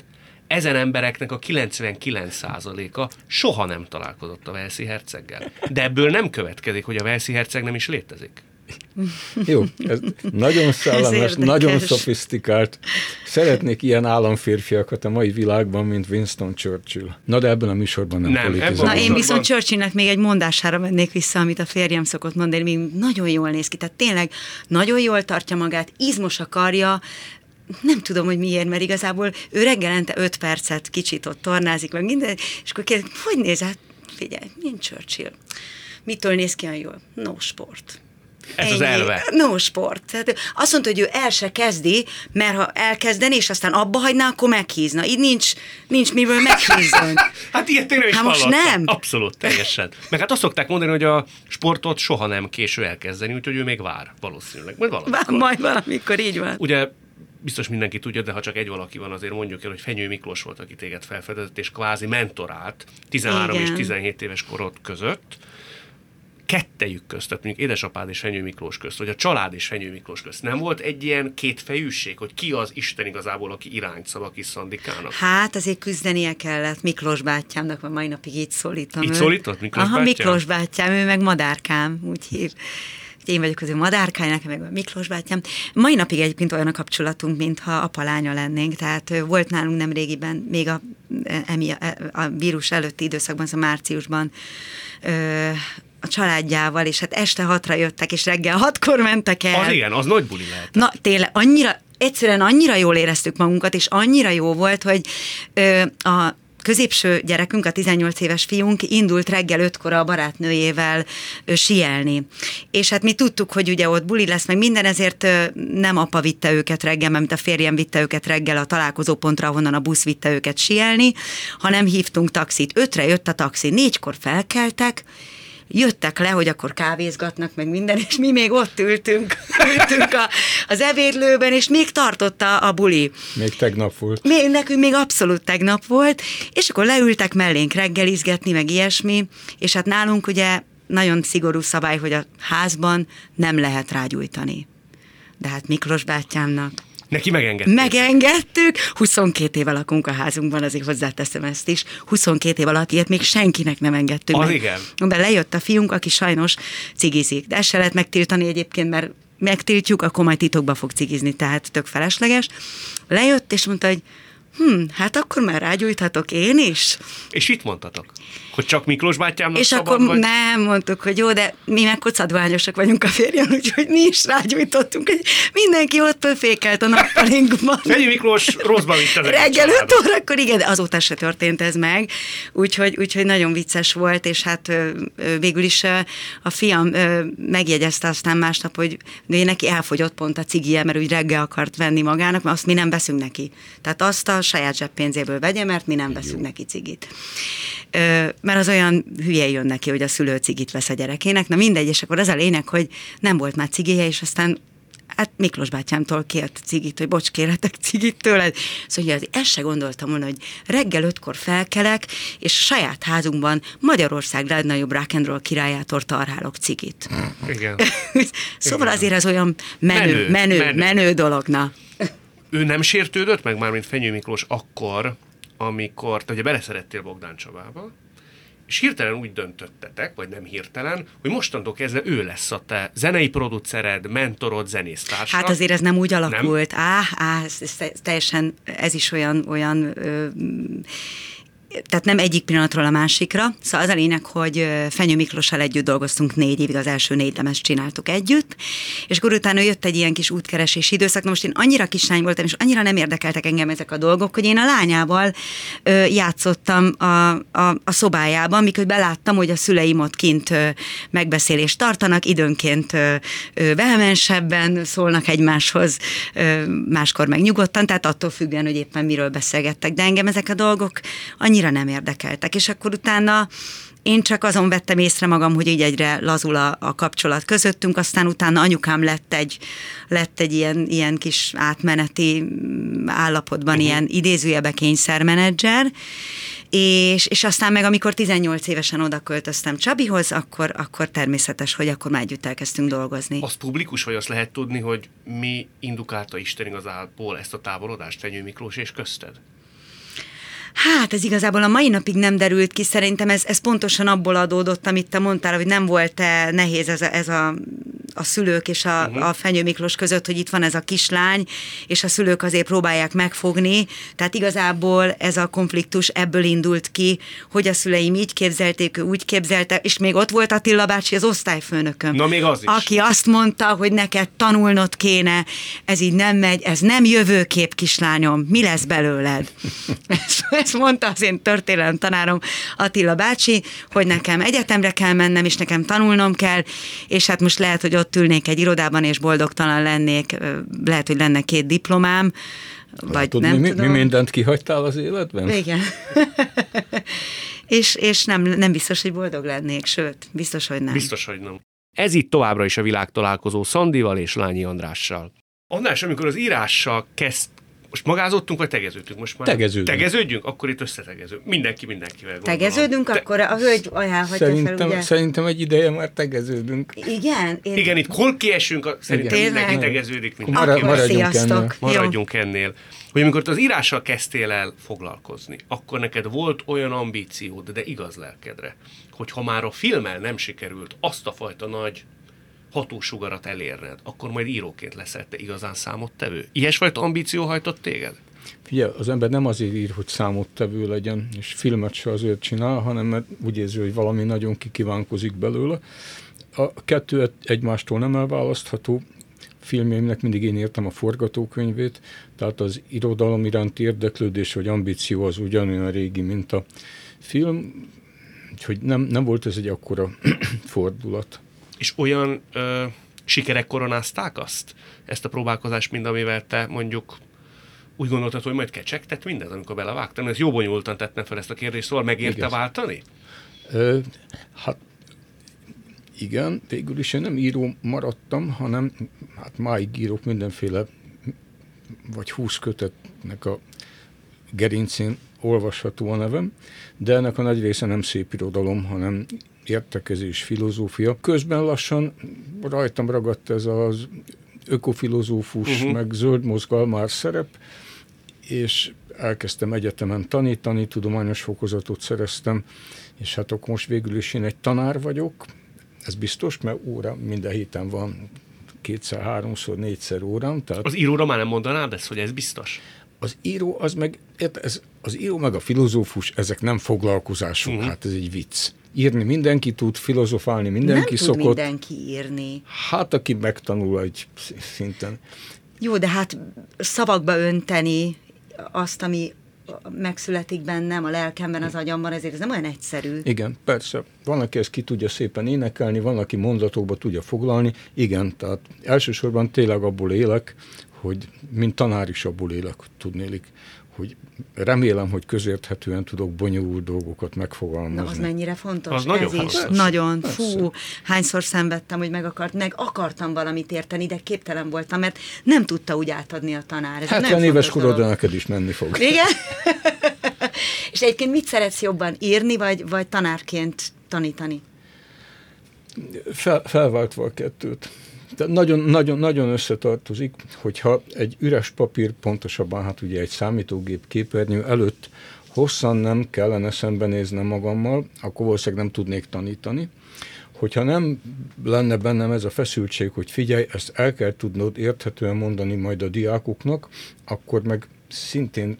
Speaker 1: Ezen embereknek a 99%-a soha nem találkozott a Velszi herceggel. De ebből nem következik, hogy a Velszi herceg nem is létezik.
Speaker 2: Jó, ez nagyon szellemes, ez nagyon szofisztikált. Szeretnék ilyen államférfiakat a mai világban, mint Winston Churchill. Na de ebben a műsorban nem, nem politizálunk.
Speaker 3: Na én viszont Churchillnek még egy mondására mennék vissza, amit a férjem szokott mondani, még nagyon jól néz ki. Tehát tényleg nagyon jól tartja magát, izmos a karja, nem tudom, hogy miért, mert igazából ő reggelente öt percet kicsit ott tornázik, meg minden, és akkor kérdezik, hogy néz hát, figyelj, mint Churchill. Mitől néz ki olyan jól? No sport.
Speaker 1: Ez Ennyi. az elve.
Speaker 3: No sport. Tehát azt mondta, hogy ő el se kezdi, mert ha elkezdeni, és aztán abba hagyná, akkor meghízna. Így nincs, nincs miből meghízni.
Speaker 1: hát ilyet tényleg is
Speaker 3: hát most nem.
Speaker 1: Abszolút, teljesen. Meg hát azt szokták mondani, hogy a sportot soha nem késő elkezdeni, úgyhogy ő még vár, valószínűleg. Majd valamikor.
Speaker 3: Majd valamikor, így van.
Speaker 1: Ugye biztos mindenki tudja, de ha csak egy valaki van, azért mondjuk el, hogy Fenyő Miklós volt, aki téged felfedezett, és kvázi mentorált 13 Igen. és 17 éves korod között kettejük közt, tehát mondjuk édesapád és Fenyő Miklós közt, vagy a család és Fenyő Miklós közt, nem volt egy ilyen kétfejűség, hogy ki az Isten igazából, aki irányt szab a kis Szandikának?
Speaker 3: Hát azért küzdenie kellett Miklós bátyámnak, mert mai napig így szólítom.
Speaker 1: Így szólított Miklós
Speaker 3: Aha, bátyám? Miklós bátyám, ő meg madárkám, úgy hív én vagyok az ő madárkány, nekem meg a Miklós bátyám. Mai napig egyébként olyan a kapcsolatunk, mintha apalánya lennénk, tehát volt nálunk nem régiben, még a, emi, a vírus előtti időszakban, szóval márciusban a családjával, és hát este hatra jöttek, és reggel hatkor mentek el.
Speaker 1: Az igen, az nagy buli lehet.
Speaker 3: Na tényleg, annyira, egyszerűen annyira jól éreztük magunkat, és annyira jó volt, hogy ö, a középső gyerekünk, a 18 éves fiunk indult reggel ötkor a barátnőjével ö, sielni. És hát mi tudtuk, hogy ugye ott buli lesz, meg minden, ezért ö, nem apa vitte őket reggel, mert a férjem vitte őket reggel a találkozópontra, ahonnan a busz vitte őket sielni, hanem hívtunk taxit. Ötre jött a taxi, négykor felkeltek, jöttek le, hogy akkor kávézgatnak, meg minden, és mi még ott ültünk, ültünk a, az evédlőben, és még tartotta a buli.
Speaker 2: Még tegnap volt.
Speaker 3: Még, nekünk még abszolút tegnap volt, és akkor leültek mellénk reggelizgetni, meg ilyesmi, és hát nálunk ugye nagyon szigorú szabály, hogy a házban nem lehet rágyújtani. De hát Miklós bátyámnak
Speaker 1: Neki megengedtük.
Speaker 3: Megengedtük. 22 éve lakunk a házunkban, azért hozzáteszem ezt is. 22 év alatt ilyet még senkinek nem engedtünk.
Speaker 1: Az
Speaker 3: meg.
Speaker 1: igen.
Speaker 3: De lejött a fiunk, aki sajnos cigizik. De ezt se lehet megtiltani egyébként, mert megtiltjuk, akkor majd titokba fog cigizni, tehát tök felesleges. Lejött, és mondta, hogy hm, hát akkor már rágyújthatok én is.
Speaker 1: És itt mondtatok? Hogy csak Miklós bátyámnak
Speaker 3: És
Speaker 1: szabad,
Speaker 3: akkor
Speaker 1: vagy?
Speaker 3: nem, mondtuk, hogy jó, de mi meg kocadványosak vagyunk a férjem, úgyhogy mi is rágyújtottunk, hogy mindenki ott pöfékelt a nappalinkban.
Speaker 1: Fegyi Miklós rosszba vitt az
Speaker 3: Reggel 5 órakor, igen, de azóta se történt ez meg, úgyhogy, úgyhogy nagyon vicces volt, és hát végül is a fiam megjegyezte aztán másnap, hogy neki elfogyott pont a cigije, mert úgy reggel akart venni magának, mert azt mi nem veszünk neki. Tehát azt a saját zseppénzéből vegye, mert mi nem veszünk neki cigit mert az olyan hülye jön neki, hogy a szülő cigit vesz a gyerekének. Na mindegy, és akkor az a lényeg, hogy nem volt már cigéje, és aztán hát Miklós bátyámtól kért cigit, hogy bocs, kérhetek cigit tőled. Szóval hogy ezt se gondoltam volna, hogy reggel ötkor felkelek, és saját házunkban Magyarország legnagyobb rock and roll királyától tarhálok cigit.
Speaker 1: Igen.
Speaker 3: szóval Igen. azért az olyan menő, menő, menő, menő. menő dolog, na.
Speaker 1: Ő nem sértődött meg már, mint Fenyő Miklós akkor, amikor te ugye beleszerettél Bogdán Csabába, és hirtelen úgy döntöttetek, vagy nem hirtelen, hogy mostantól kezdve ő lesz a te zenei producered, mentorod, zenésztársa.
Speaker 3: Hát azért ez nem úgy alakult. Nem? Á, á ez, ez teljesen, ez is olyan, olyan ö, tehát nem egyik pillanatról a másikra. Szóval az a lényeg, hogy Fenyő Miklossal együtt dolgoztunk négy évig, az első négy lemezt csináltuk együtt, és akkor utána jött egy ilyen kis útkeresés időszak. Na most én annyira kislány voltam, és annyira nem érdekeltek engem ezek a dolgok, hogy én a lányával ö, játszottam a, a, a szobájában, miközben láttam, hogy a szüleim ott kint ö, megbeszélést tartanak, időnként ö, ö, vehemensebben szólnak egymáshoz, ö, máskor meg nyugodtan, tehát attól függően, hogy éppen miről beszélgettek. De engem ezek a dolgok annyira annyira nem érdekeltek. És akkor utána én csak azon vettem észre magam, hogy így egyre lazul a, a kapcsolat közöttünk, aztán utána anyukám lett egy, lett egy ilyen, ilyen kis átmeneti állapotban, uh-huh. ilyen idézőjebe kényszermenedzser, és, és aztán meg amikor 18 évesen oda költöztem Csabihoz, akkor, akkor természetes, hogy akkor már együtt elkezdtünk dolgozni.
Speaker 1: Az publikus, vagy azt lehet tudni, hogy mi indukálta Isten igazából ezt a távolodást Fenyő Miklós és közted?
Speaker 3: Hát ez igazából a mai napig nem derült ki, szerintem ez, ez pontosan abból adódott, amit te mondtál, hogy nem volt-e nehéz ez a, ez a, a szülők és a, uh-huh. a Fenyő Miklós között, hogy itt van ez a kislány, és a szülők azért próbálják megfogni, tehát igazából ez a konfliktus ebből indult ki, hogy a szüleim így képzelték, ő úgy képzelte, és még ott volt Attila bácsi, az osztályfőnököm.
Speaker 1: Na még az is.
Speaker 3: Aki azt mondta, hogy neked tanulnod kéne, ez így nem megy, ez nem jövőkép, kislányom, mi lesz belőled? ezt mondta az én történelem tanárom Attila bácsi, hogy nekem egyetemre kell mennem, és nekem tanulnom kell, és hát most lehet, hogy ott ülnék egy irodában, és boldogtalan lennék, lehet, hogy lenne két diplomám, vagy
Speaker 2: Látod,
Speaker 3: nem
Speaker 2: mi,
Speaker 3: tudom.
Speaker 2: mi mindent kihagytál az életben?
Speaker 3: Igen. és és nem, nem biztos, hogy boldog lennék, sőt, biztos, hogy nem.
Speaker 1: Biztos, hogy nem. Ez itt továbbra is a világ találkozó Szandival és Lányi Andrással. András, amikor az írással kezd most magázottunk, vagy tegeződtünk most már?
Speaker 2: Tegeződünk.
Speaker 1: Tegeződjünk? Akkor itt összetegezünk. Mindenki mindenkivel gondolom.
Speaker 3: Tegeződünk,
Speaker 1: Te-
Speaker 3: akkor a hölgy ajánlhatja fel,
Speaker 2: Szerintem,
Speaker 3: ugye?
Speaker 2: szerintem egy ideje már tegeződünk.
Speaker 3: Igen? Én...
Speaker 1: Igen, itt hol kiesünk, a, szerintem
Speaker 3: Igen.
Speaker 1: mindenki tegeződik. Mindenki.
Speaker 2: marad-
Speaker 3: Akkor
Speaker 2: maradjunk
Speaker 3: sziasztok.
Speaker 2: ennél.
Speaker 3: Jó.
Speaker 1: Maradjunk ennél. Hogy amikor az írással kezdtél el foglalkozni, akkor neked volt olyan ambíciód, de igaz lelkedre, hogy ha már a filmmel nem sikerült azt a fajta nagy hatósugarat elérned, akkor majd íróként leszel te igazán számottevő. Ilyesfajta ambíció hajtott téged?
Speaker 2: Figyelj, az ember nem azért ír, hogy számottevő legyen, és filmet se azért csinál, hanem mert úgy érzi, hogy valami nagyon kikívánkozik belőle. A kettő egymástól nem elválasztható. Filmjeimnek mindig én írtam a forgatókönyvét, tehát az irodalom iránti érdeklődés vagy ambíció az ugyanolyan régi, mint a film, úgyhogy nem, nem volt ez egy akkora fordulat.
Speaker 1: És olyan ö, sikerek koronázták azt, ezt a próbálkozást, mint amivel te mondjuk úgy gondoltad, hogy majd kecsegtet mindez, amikor belevágtam. Ez jó bonyolultan tettem fel ezt a kérdést, szóval megérte
Speaker 2: Igen.
Speaker 1: váltani?
Speaker 2: Ö, hát igen, végül is én nem író maradtam, hanem hát máig írok mindenféle, vagy húsz kötetnek a gerincén olvasható a nevem, de ennek a nagy része nem szép irodalom, hanem értekezés, filozófia. Közben lassan rajtam ragadt ez az ökofilozófus, uh-huh. meg zöld mozgalmár szerep, és elkezdtem egyetemen tanítani, tudományos fokozatot szereztem, és hát akkor most végül is én egy tanár vagyok, ez biztos, mert óra minden héten van kétszer, háromszor, négyszer órám, tehát
Speaker 1: Az íróra már nem mondanád ezt, hogy ez biztos?
Speaker 2: az író, az meg, ez, az író meg a filozófus, ezek nem foglalkozások, uh-huh. hát ez egy vicc. Írni mindenki tud, filozofálni mindenki
Speaker 3: nem
Speaker 2: szokott.
Speaker 3: tud mindenki írni.
Speaker 2: Hát, aki megtanul egy szinten.
Speaker 3: Jó, de hát szavakba önteni azt, ami megszületik bennem, a lelkemben, az agyamban, ezért ez nem olyan egyszerű.
Speaker 2: Igen, persze. Van, aki ezt ki tudja szépen énekelni, van, aki mondatokba tudja foglalni. Igen, tehát elsősorban tényleg abból élek, hogy mint tanár is abból élek, tudnélik, hogy remélem, hogy közérthetően tudok bonyolult dolgokat
Speaker 3: Na,
Speaker 2: megfogalmazni.
Speaker 3: az mennyire fontos?
Speaker 1: Az
Speaker 3: Ez
Speaker 1: nagyon
Speaker 3: is.
Speaker 1: fontos.
Speaker 3: Nagyon.
Speaker 2: Persze.
Speaker 3: Fú, hányszor szenvedtem, hogy meg, akart, meg akartam valamit érteni, de képtelen voltam, mert nem tudta úgy átadni a tanár. Ez egy
Speaker 2: 70
Speaker 3: nagyon
Speaker 2: éves korodra neked is menni fog.
Speaker 3: Igen? És egyébként mit szeretsz jobban, írni, vagy, vagy tanárként tanítani?
Speaker 2: Fel, felváltva a kettőt. De nagyon, nagyon, nagyon összetartozik, hogyha egy üres papír, pontosabban hát ugye egy számítógép képernyő előtt hosszan nem kellene szembenéznem magammal, akkor valószínűleg nem tudnék tanítani. Hogyha nem lenne bennem ez a feszültség, hogy figyelj, ezt el kell tudnod érthetően mondani majd a diákoknak, akkor meg szintén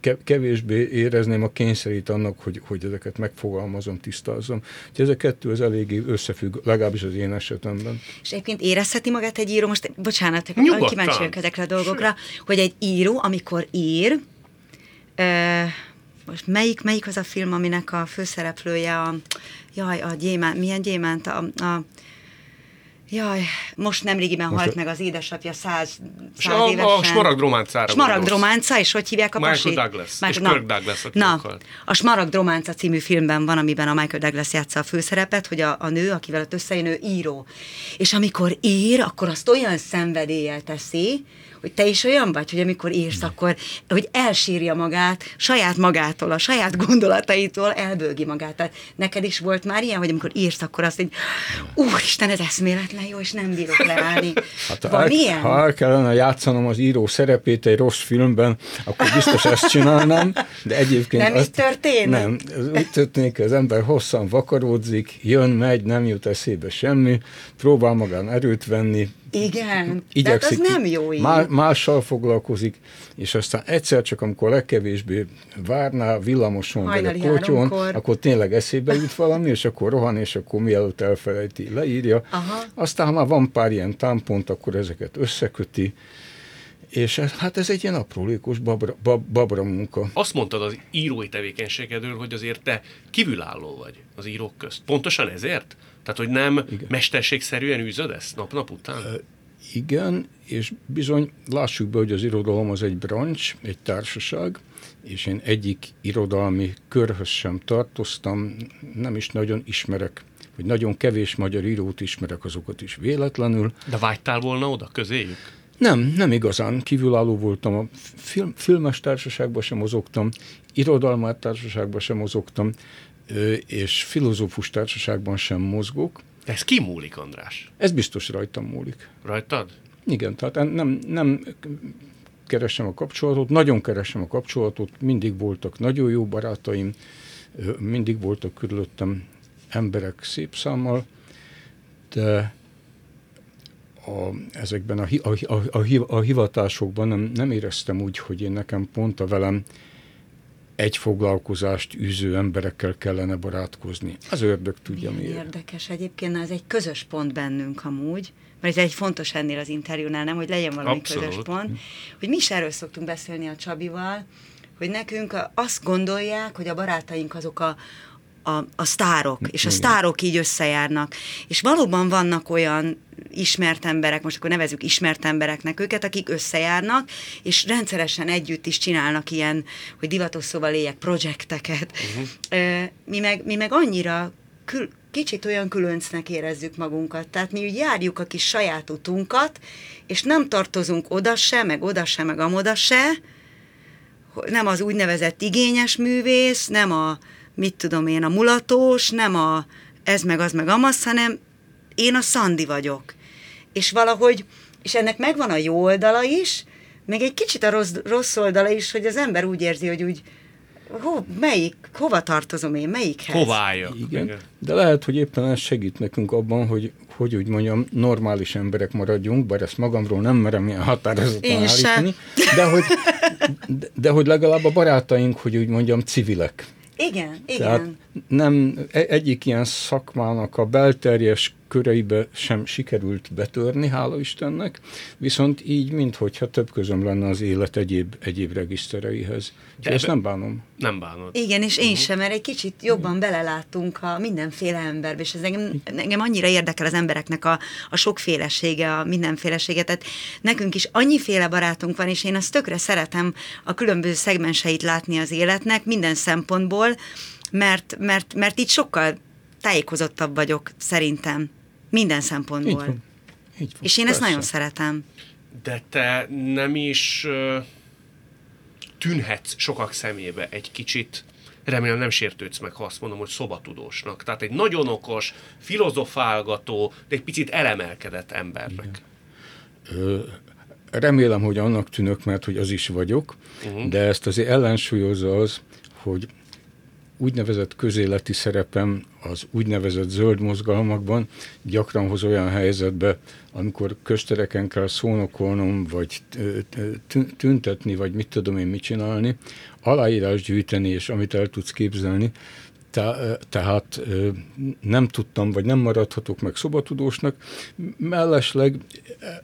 Speaker 2: ke- kevésbé érezném a kényszerít annak, hogy, hogy ezeket megfogalmazom, tisztázzam. Úgyhogy ez a kettő az eléggé összefügg, legalábbis az én esetemben.
Speaker 3: És egyébként érezheti magát egy író, most bocsánat,
Speaker 1: Nyugodtan.
Speaker 3: kíváncsi vagyok ezekre a dolgokra, hogy egy író, amikor ír, ö, most melyik, melyik az a film, aminek a főszereplője a, jaj, a gyémánt, milyen gyémánt, a, a Jaj, most nemrégiben
Speaker 2: Most
Speaker 3: halt meg az édesapja száz,
Speaker 1: És
Speaker 3: száz
Speaker 1: a,
Speaker 3: évesen.
Speaker 1: a Smaragd románcára
Speaker 3: Smaragd románca, és hogy hívják a
Speaker 1: Michael
Speaker 3: pasit?
Speaker 1: Douglas, és
Speaker 3: na,
Speaker 1: Kirk Douglas, aki
Speaker 3: Na, a Smaragd románca című filmben van, amiben a Michael Douglas játsza a főszerepet, hogy a, a nő, akivel ott összejön, ő író. És amikor ír, akkor azt olyan szenvedéllyel teszi, hogy te is olyan vagy, hogy amikor írsz, akkor hogy elsírja magát, saját magától, a saját gondolataitól elbőgi magát. Tehát neked is volt már ilyen, hogy amikor írsz, akkor azt így, úristen, ez eszméletlen jó, és nem bírok leállni. Hát, Van
Speaker 2: el,
Speaker 3: ilyen?
Speaker 2: Ha el kellene játszanom az író szerepét egy rossz filmben, akkor biztos ezt csinálnám, de egyébként...
Speaker 3: Nem
Speaker 2: azt,
Speaker 3: így történik?
Speaker 2: Nem, ez úgy történik, az ember hosszan vakaródzik, jön, megy, nem jut eszébe semmi, próbál magán erőt venni,
Speaker 3: igen, igyekszik, tehát az nem jó így.
Speaker 2: Má, mással foglalkozik, és aztán egyszer csak, amikor legkevésbé várná villamoson vagy a kótyón, akkor tényleg eszébe jut valami, és akkor rohan, és akkor mielőtt elfelejti, leírja. Aha. Aztán, ha már van pár ilyen támpont, akkor ezeket összeköti, és ez, hát ez egy ilyen aprólékos babra, bab, babra munka.
Speaker 1: Azt mondtad az írói tevékenységedről, hogy azért te kívülálló vagy az írók közt. Pontosan ezért? Tehát, hogy nem Igen. mesterségszerűen űzöd ezt nap-nap után?
Speaker 2: Igen, és bizony lássuk be, hogy az irodalom az egy brancs, egy társaság, és én egyik irodalmi körhöz sem tartoztam, nem is nagyon ismerek, vagy nagyon kevés magyar írót ismerek, azokat is véletlenül.
Speaker 1: De vágytál volna oda közéjük?
Speaker 2: Nem, nem igazán. Kívülálló voltam. A film, filmes társaságban sem mozogtam, irodalmát társaságban sem mozogtam, és filozófus társaságban sem mozgok.
Speaker 1: Ez ki múlik, András?
Speaker 2: Ez biztos rajtam múlik.
Speaker 1: Rajtad?
Speaker 2: Igen, tehát nem, nem keresem a kapcsolatot, nagyon keresem a kapcsolatot, mindig voltak nagyon jó barátaim, mindig voltak körülöttem emberek szép számmal, de a, ezekben a, a, a, a, a hivatásokban nem, nem éreztem úgy, hogy én nekem pont a velem egy foglalkozást űző emberekkel kellene barátkozni. Az ördög tudja
Speaker 3: Milyen
Speaker 2: miért.
Speaker 3: Érdekes egyébként, ez egy közös pont bennünk amúgy, mert ez egy fontos ennél az interjúnál, nem, hogy legyen valami Abszolút. közös pont, hogy mi is erről szoktunk beszélni a Csabival, hogy nekünk azt gondolják, hogy a barátaink azok a, a, a sztárok, és a sztárok így összejárnak. És valóban vannak olyan ismert emberek, most akkor nevezük ismert embereknek őket, akik összejárnak, és rendszeresen együtt is csinálnak ilyen, hogy divatos szóval éljek, projekteket. Uh-huh. Mi, meg, mi meg annyira kül, kicsit olyan különcnek érezzük magunkat. Tehát mi úgy járjuk a kis saját utunkat, és nem tartozunk oda se, meg oda se, meg amoda se, nem az úgynevezett igényes művész, nem a, mit tudom én, a mulatós, nem a ez meg az meg amaz, hanem én a Szandi vagyok. És valahogy, és ennek megvan a jó oldala is, meg egy kicsit a rossz, rossz oldala is, hogy az ember úgy érzi, hogy úgy, ho, melyik, hova tartozom én, melyikhez?
Speaker 1: Hova álljak?
Speaker 2: Igen. Igen. De lehet, hogy éppen ez segít nekünk abban, hogy, hogy úgy mondjam, normális emberek maradjunk, bár ezt magamról nem merem ilyen határozottan állítani, de hogy, de, de hogy legalább a barátaink, hogy úgy mondjam, civilek.
Speaker 3: Igen, igen.
Speaker 2: Tehát nem, e- egyik ilyen szakmának a belterjes köreibe sem sikerült betörni, hála Istennek, viszont így, minthogyha több közöm lenne az élet egyéb, egyéb regisztereihez. De ezt nem bánom.
Speaker 1: Nem bánod.
Speaker 3: Igen, és én uh-huh. sem, mert egy kicsit jobban belelátunk a mindenféle emberbe, és ez engem, engem annyira érdekel az embereknek a, a sokfélesége, a mindenfélesége. Tehát nekünk is annyiféle barátunk van, és én azt tökre szeretem a különböző szegmenseit látni az életnek minden szempontból, mert, mert, mert így sokkal tájékozottabb vagyok, szerintem. Minden szempontból. Így van. Így van. És én Persze. ezt nagyon szeretem.
Speaker 1: De te nem is uh, tűnhetsz sokak szemébe egy kicsit, remélem nem sértődsz meg, ha azt mondom, hogy szobatudósnak. Tehát egy nagyon okos, filozofálgató, de egy picit elemelkedett embernek.
Speaker 2: Ö, remélem, hogy annak tűnök, mert hogy az is vagyok, uh-huh. de ezt azért ellensúlyozza az, hogy úgynevezett közéleti szerepem az úgynevezett zöld mozgalmakban gyakran hoz olyan helyzetbe, amikor köztereken kell szónokolnom, vagy tüntetni, vagy mit tudom én mit csinálni, aláírás gyűjteni, és amit el tudsz képzelni, te, tehát nem tudtam, vagy nem maradhatok meg szobatudósnak. Mellesleg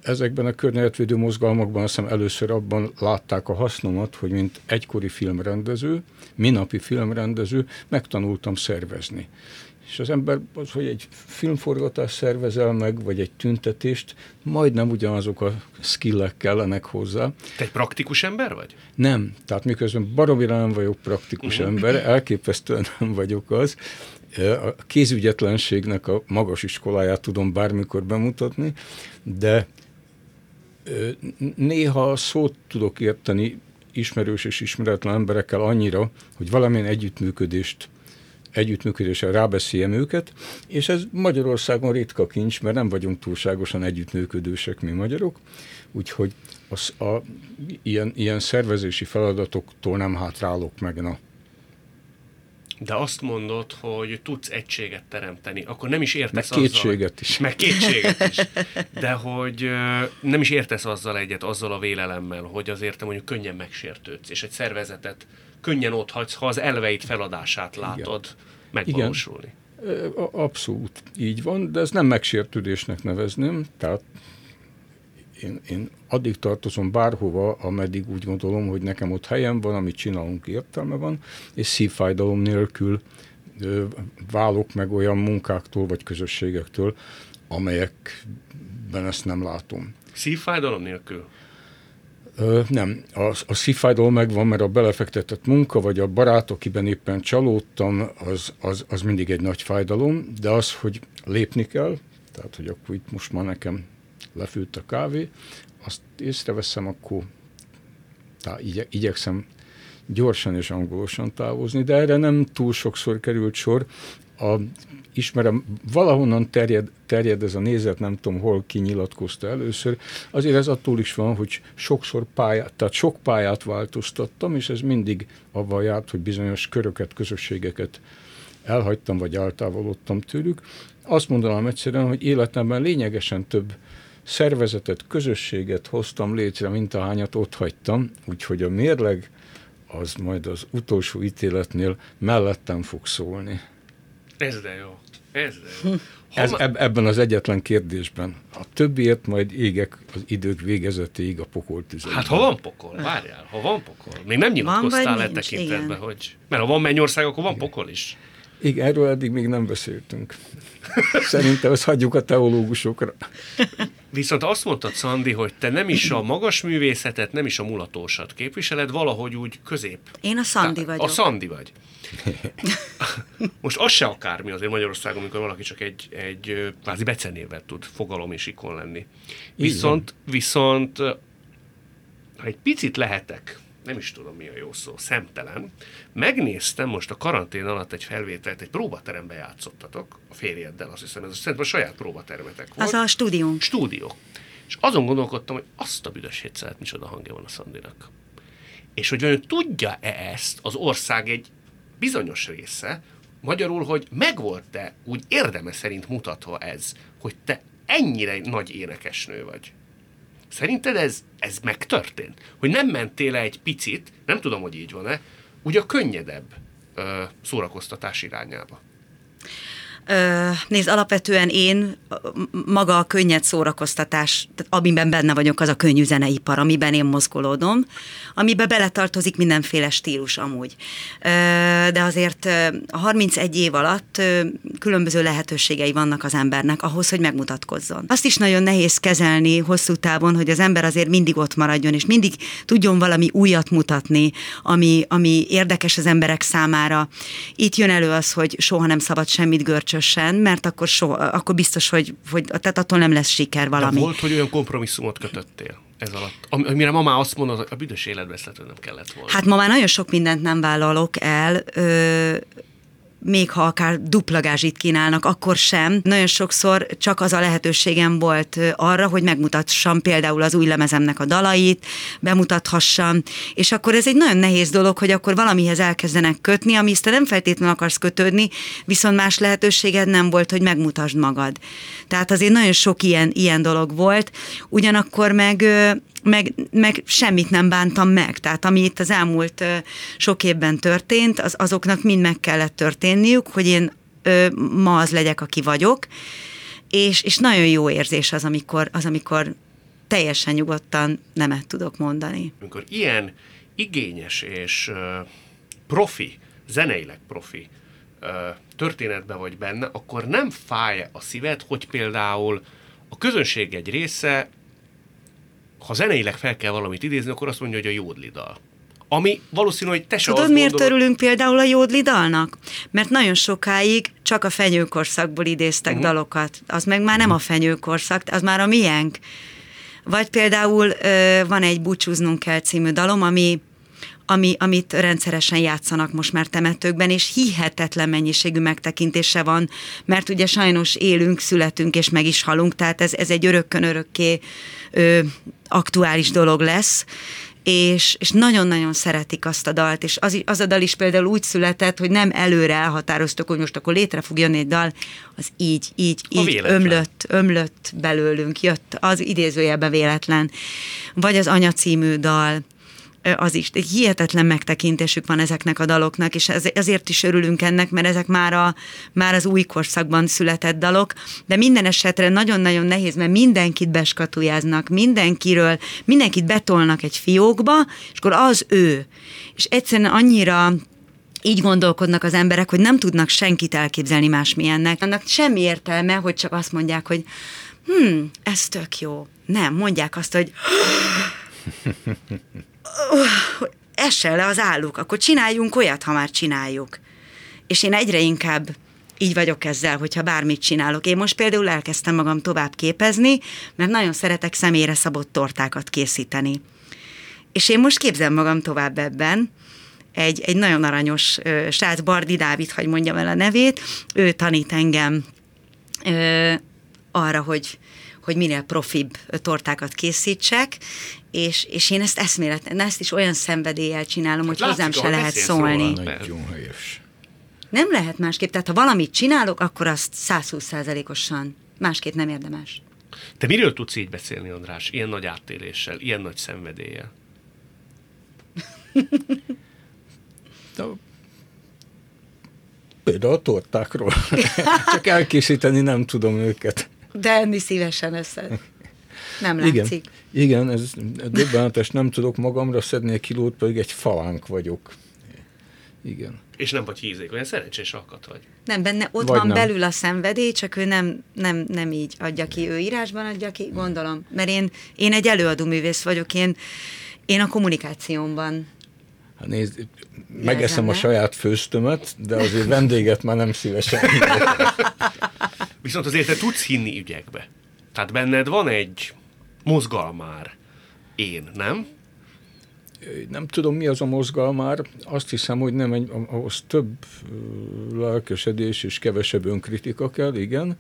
Speaker 2: ezekben a környezetvédő mozgalmakban azt hiszem először abban látták a hasznomat, hogy mint egykori filmrendező, minapi filmrendező, megtanultam szervezni. És az ember, az, hogy egy filmforgatást szervezel meg, vagy egy tüntetést, majdnem ugyanazok a skillek kellenek hozzá.
Speaker 1: Te egy praktikus ember vagy?
Speaker 2: Nem. Tehát miközben baromira nem vagyok praktikus uh-huh. ember, elképesztően nem vagyok az. A kézügyetlenségnek a magas iskoláját tudom bármikor bemutatni, de Néha szót tudok érteni ismerős és ismeretlen emberekkel annyira, hogy valamilyen együttműködést együttműködésre rábeszéljem őket, és ez Magyarországon ritka kincs, mert nem vagyunk túlságosan együttműködősek mi magyarok, úgyhogy az, a, ilyen, ilyen szervezési feladatoktól nem hátrálok meg, na.
Speaker 1: De azt mondod, hogy tudsz egységet teremteni, akkor nem is értesz
Speaker 2: meg kétséget
Speaker 1: azzal,
Speaker 2: is.
Speaker 1: Meg kétséget is. De hogy nem is értesz azzal egyet, azzal a vélelemmel, hogy azért te mondjuk könnyen megsértődsz, és egy szervezetet könnyen ott hagysz, ha az elveit feladását látod Igen. megvalósulni.
Speaker 2: Igen. Abszolút így van, de ez nem megsértődésnek nevezném, tehát én, én addig tartozom bárhova, ameddig úgy gondolom, hogy nekem ott helyem van, amit csinálunk értelme van, és szívfájdalom nélkül ö, válok meg olyan munkáktól vagy közösségektől, amelyekben ezt nem látom.
Speaker 1: Szívfájdalom nélkül?
Speaker 2: Ö, nem, a, a szívfájdalom megvan, mert a belefektetett munka, vagy a barát, akiben éppen csalódtam, az, az, az mindig egy nagy fájdalom, de az, hogy lépni kell, tehát, hogy akkor itt most már nekem lefőtt a kávé, azt észreveszem, akkor tá, igye, igyekszem gyorsan és angolosan távozni, de erre nem túl sokszor került sor. A, ismerem, valahonnan terjed, terjed ez a nézet, nem tudom, hol kinyilatkozta először. Azért ez attól is van, hogy sokszor pályát, tehát sok pályát változtattam, és ez mindig avval járt, hogy bizonyos köröket, közösségeket elhagytam, vagy eltávolodtam tőlük. Azt mondanám egyszerűen, hogy életemben lényegesen több szervezetet, közösséget hoztam létre, mint ahányat ott hagytam, úgyhogy a mérleg az majd az utolsó ítéletnél mellettem fog szólni.
Speaker 1: Ez de jó. Ez de jó.
Speaker 2: Ez, eb, ebben az egyetlen kérdésben. A többiért majd égek az idők végezetéig a pokol tüzet.
Speaker 1: Hát ha van pokol, várjál, ha van pokol. Még nem nyilatkoztál le tekintetben, hogy... Mert ha van mennyország, akkor van pokol is.
Speaker 2: Igen, erről eddig még nem beszéltünk. Szerintem ezt hagyjuk a teológusokra.
Speaker 1: Viszont azt mondtad, Szandi, hogy te nem is a magas művészetet, nem is a mulatósat képviseled, valahogy úgy közép.
Speaker 3: Én a Szandi vagyok.
Speaker 1: A Szandi vagy. Most az se akármi azért Magyarországon, amikor valaki csak egy, egy kvázi becenével tud fogalom és ikon lenni. Viszont, viszont ha egy picit lehetek nem is tudom mi a jó szó, szemtelen. Megnéztem most a karantén alatt egy felvételt, egy próbaterembe játszottatok a férjeddel, azt hiszem, ez szerintem a saját próbatermetek volt.
Speaker 3: Az a stúdió.
Speaker 1: Stúdió. És azon gondolkodtam, hogy azt a büdös hétszeret micsoda hangja van a Szandinak. És hogy vajon tudja-e ezt az ország egy bizonyos része, magyarul, hogy megvolt-e úgy érdeme szerint mutatva ez, hogy te ennyire nagy énekesnő vagy. Szerinted ez, ez megtörtént? Hogy nem mentél egy picit, nem tudom, hogy így van-e, ugye a könnyedebb ö, szórakoztatás irányába?
Speaker 3: Nézd, alapvetően én maga a könnyed szórakoztatás, amiben benne vagyok, az a könnyű zeneipar, amiben én mozgolódom, amiben beletartozik mindenféle stílus amúgy. De azért a 31 év alatt különböző lehetőségei vannak az embernek ahhoz, hogy megmutatkozzon. Azt is nagyon nehéz kezelni hosszú távon, hogy az ember azért mindig ott maradjon, és mindig tudjon valami újat mutatni, ami, ami érdekes az emberek számára. Itt jön elő az, hogy soha nem szabad semmit görcsös közösen, mert akkor, so, akkor biztos, hogy, hogy tehát attól nem lesz siker valami. De
Speaker 1: volt, hogy olyan kompromisszumot kötöttél ez alatt? Amire ma már azt mondod, hogy a büdös életbe nem kellett volna.
Speaker 3: Hát ma már nagyon sok mindent nem vállalok el. Ö, még ha akár dupla gázsit kínálnak, akkor sem. Nagyon sokszor csak az a lehetőségem volt arra, hogy megmutassam például az új lemezemnek a dalait, bemutathassam, és akkor ez egy nagyon nehéz dolog, hogy akkor valamihez elkezdenek kötni, ami te nem feltétlenül akarsz kötődni, viszont más lehetőséged nem volt, hogy megmutasd magad. Tehát azért nagyon sok ilyen, ilyen dolog volt, ugyanakkor meg meg, meg semmit nem bántam meg. Tehát ami itt az elmúlt sok évben történt, az, azoknak mind meg kellett történniük, hogy én ö, ma az legyek, aki vagyok, és, és nagyon jó érzés az, amikor, az, amikor teljesen nyugodtan nemet tudok mondani.
Speaker 1: Amikor ilyen igényes és uh, profi, zeneileg profi uh, történetben vagy benne, akkor nem fáj a szíved, hogy például a közönség egy része ha zeneileg fel kell valamit idézni, akkor azt mondja, hogy a jódlidal. Ami valószínű, hogy te se
Speaker 3: Tudod, miért gondolod... örülünk például a jódlidalnak? Mert nagyon sokáig csak a fenyőkorszakból idéztek uh-huh. dalokat. Az meg már nem a fenyőkorszak, az már a miénk Vagy például ö, van egy Búcsúznunk kell című dalom, ami ami, amit rendszeresen játszanak most már temetőkben, és hihetetlen mennyiségű megtekintése van, mert ugye sajnos élünk, születünk és meg is halunk, tehát ez, ez egy örökkön örökké ö, aktuális dolog lesz, és, és nagyon-nagyon szeretik azt a dalt, és az, az a dal is például úgy született, hogy nem előre elhatároztuk, hogy most akkor létre fog jönni egy dal, az így, így, így ömlött, ömlött belőlünk, jött az idézőjelben véletlen. Vagy az Anya című dal, az is. Egy hihetetlen megtekintésük van ezeknek a daloknak, és ezért is örülünk ennek, mert ezek már, a, már az új korszakban született dalok, de minden esetre nagyon-nagyon nehéz, mert mindenkit beskatujáznak, mindenkiről, mindenkit betolnak egy fiókba, és akkor az ő. És egyszerűen annyira így gondolkodnak az emberek, hogy nem tudnak senkit elképzelni másmilyennek. Annak semmi értelme, hogy csak azt mondják, hogy hm, ez tök jó. Nem, mondják azt, hogy essen le az álluk, akkor csináljunk olyat, ha már csináljuk. És én egyre inkább így vagyok ezzel, hogyha bármit csinálok. Én most például elkezdtem magam tovább képezni, mert nagyon szeretek személyre szabott tortákat készíteni. És én most képzem magam tovább ebben, egy, egy nagyon aranyos ö, srác, Bardi Dávid, hogy mondjam el a nevét, ő tanít engem ö, arra, hogy, hogy minél profibb tortákat készítsek, és, és én ezt eszméletlen, ezt is olyan szenvedéllyel csinálom, hogy hát hozzám se lehet szólni. Nem lehet másképp, tehát ha valamit csinálok, akkor azt 120%-osan másképp nem érdemes.
Speaker 1: Te miről tudsz így beszélni, András, ilyen nagy áttéléssel, ilyen nagy szenvedéllyel?
Speaker 2: De, például a tortákról. Csak elkészíteni nem tudom őket.
Speaker 3: De enni szívesen össze. Nem látszik.
Speaker 2: Igen, igen ez döbbenetes, nem tudok magamra szedni egy kilót, pedig egy falánk vagyok. Igen.
Speaker 1: És nem vagy hízék, olyan szerencsés alkat vagy.
Speaker 3: Nem, benne ott vagy van nem. belül a szenvedély, csak ő nem, nem, nem így adja ki, ő írásban adja ki, gondolom. Mert én, én egy előadó művész vagyok, én, én a kommunikációmban
Speaker 2: Hát nézd, megeszem a saját főztömet, de azért vendéget már nem szívesen.
Speaker 1: Viszont azért te tudsz hinni ügyekbe. Tehát benned van egy mozgalmár én, nem?
Speaker 2: Nem tudom, mi az a mozgalmár. Azt hiszem, hogy nem egy, ahhoz több lelkesedés és kevesebb önkritika kell, igen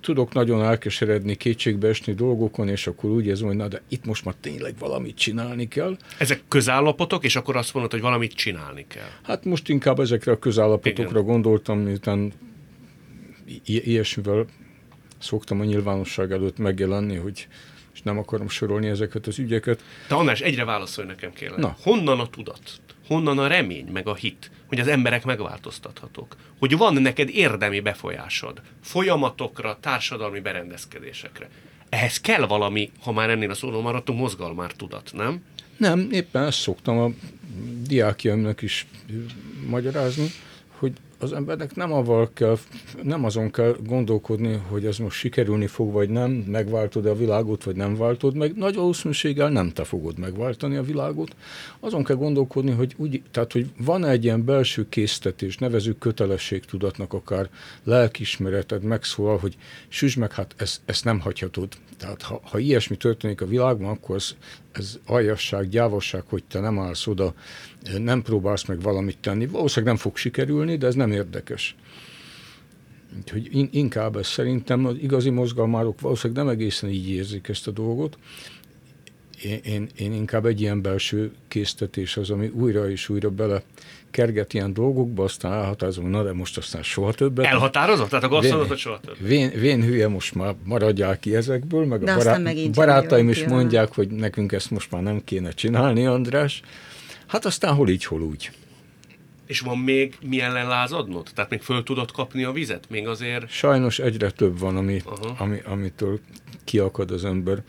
Speaker 2: tudok nagyon elkeseredni, kétségbe esni dolgokon, és akkor úgy érzem, hogy na de itt most már tényleg valamit csinálni kell.
Speaker 1: Ezek közállapotok, és akkor azt mondod, hogy valamit csinálni kell.
Speaker 2: Hát most inkább ezekre a közállapotokra Igen. gondoltam, miután i- ilyesmivel szoktam a nyilvánosság előtt megjelenni, hogy és nem akarom sorolni ezeket az ügyeket.
Speaker 1: De András, egyre válaszolj nekem kérlek. Na. Honnan a tudat? Honnan a remény, meg a hit, hogy az emberek megváltoztathatók? Hogy van neked érdemi befolyásod folyamatokra, társadalmi berendezkedésekre? Ehhez kell valami, ha már ennél a szóról maradtunk, mozgalmár tudat, nem?
Speaker 2: Nem, éppen ezt szoktam a diákjaimnak is magyarázni, az embernek nem, avval kell, nem azon kell gondolkodni, hogy ez most sikerülni fog, vagy nem, megváltod a világot, vagy nem váltod meg. Nagy valószínűséggel nem te fogod megváltani a világot. Azon kell gondolkodni, hogy, úgy, tehát, hogy van egy ilyen belső késztetés, nevezük kötelességtudatnak akár lelkismereted megszólal, hogy süss meg, hát ezt, ezt nem hagyhatod. Tehát ha, ha ilyesmi történik a világban, akkor ez, ez aljasság, gyávosság, hogy te nem állsz oda, nem próbálsz meg valamit tenni. Valószínűleg nem fog sikerülni, de ez nem érdekes. Úgyhogy inkább ez szerintem az igazi mozgalmárok valószínűleg nem egészen így érzik ezt a dolgot. Én, én, én inkább egy ilyen belső késztetés az, ami újra és újra bele kerget ilyen dolgokba, aztán elhatározom, na de most aztán soha többet.
Speaker 1: Elhatározott? Tehát akkor azt mondod, hogy soha többet.
Speaker 2: Vén, vén hülye, most már maradjál ki ezekből, meg de a bará- barátaim is mondják, hogy nekünk ezt most már nem kéne csinálni, András. Hát aztán hol így, hol úgy.
Speaker 1: És van még mi ellen lázadnod? Tehát még föl tudod kapni a vizet? Még azért...
Speaker 2: Sajnos egyre több van, ami, ami, amitől kiakad az ember.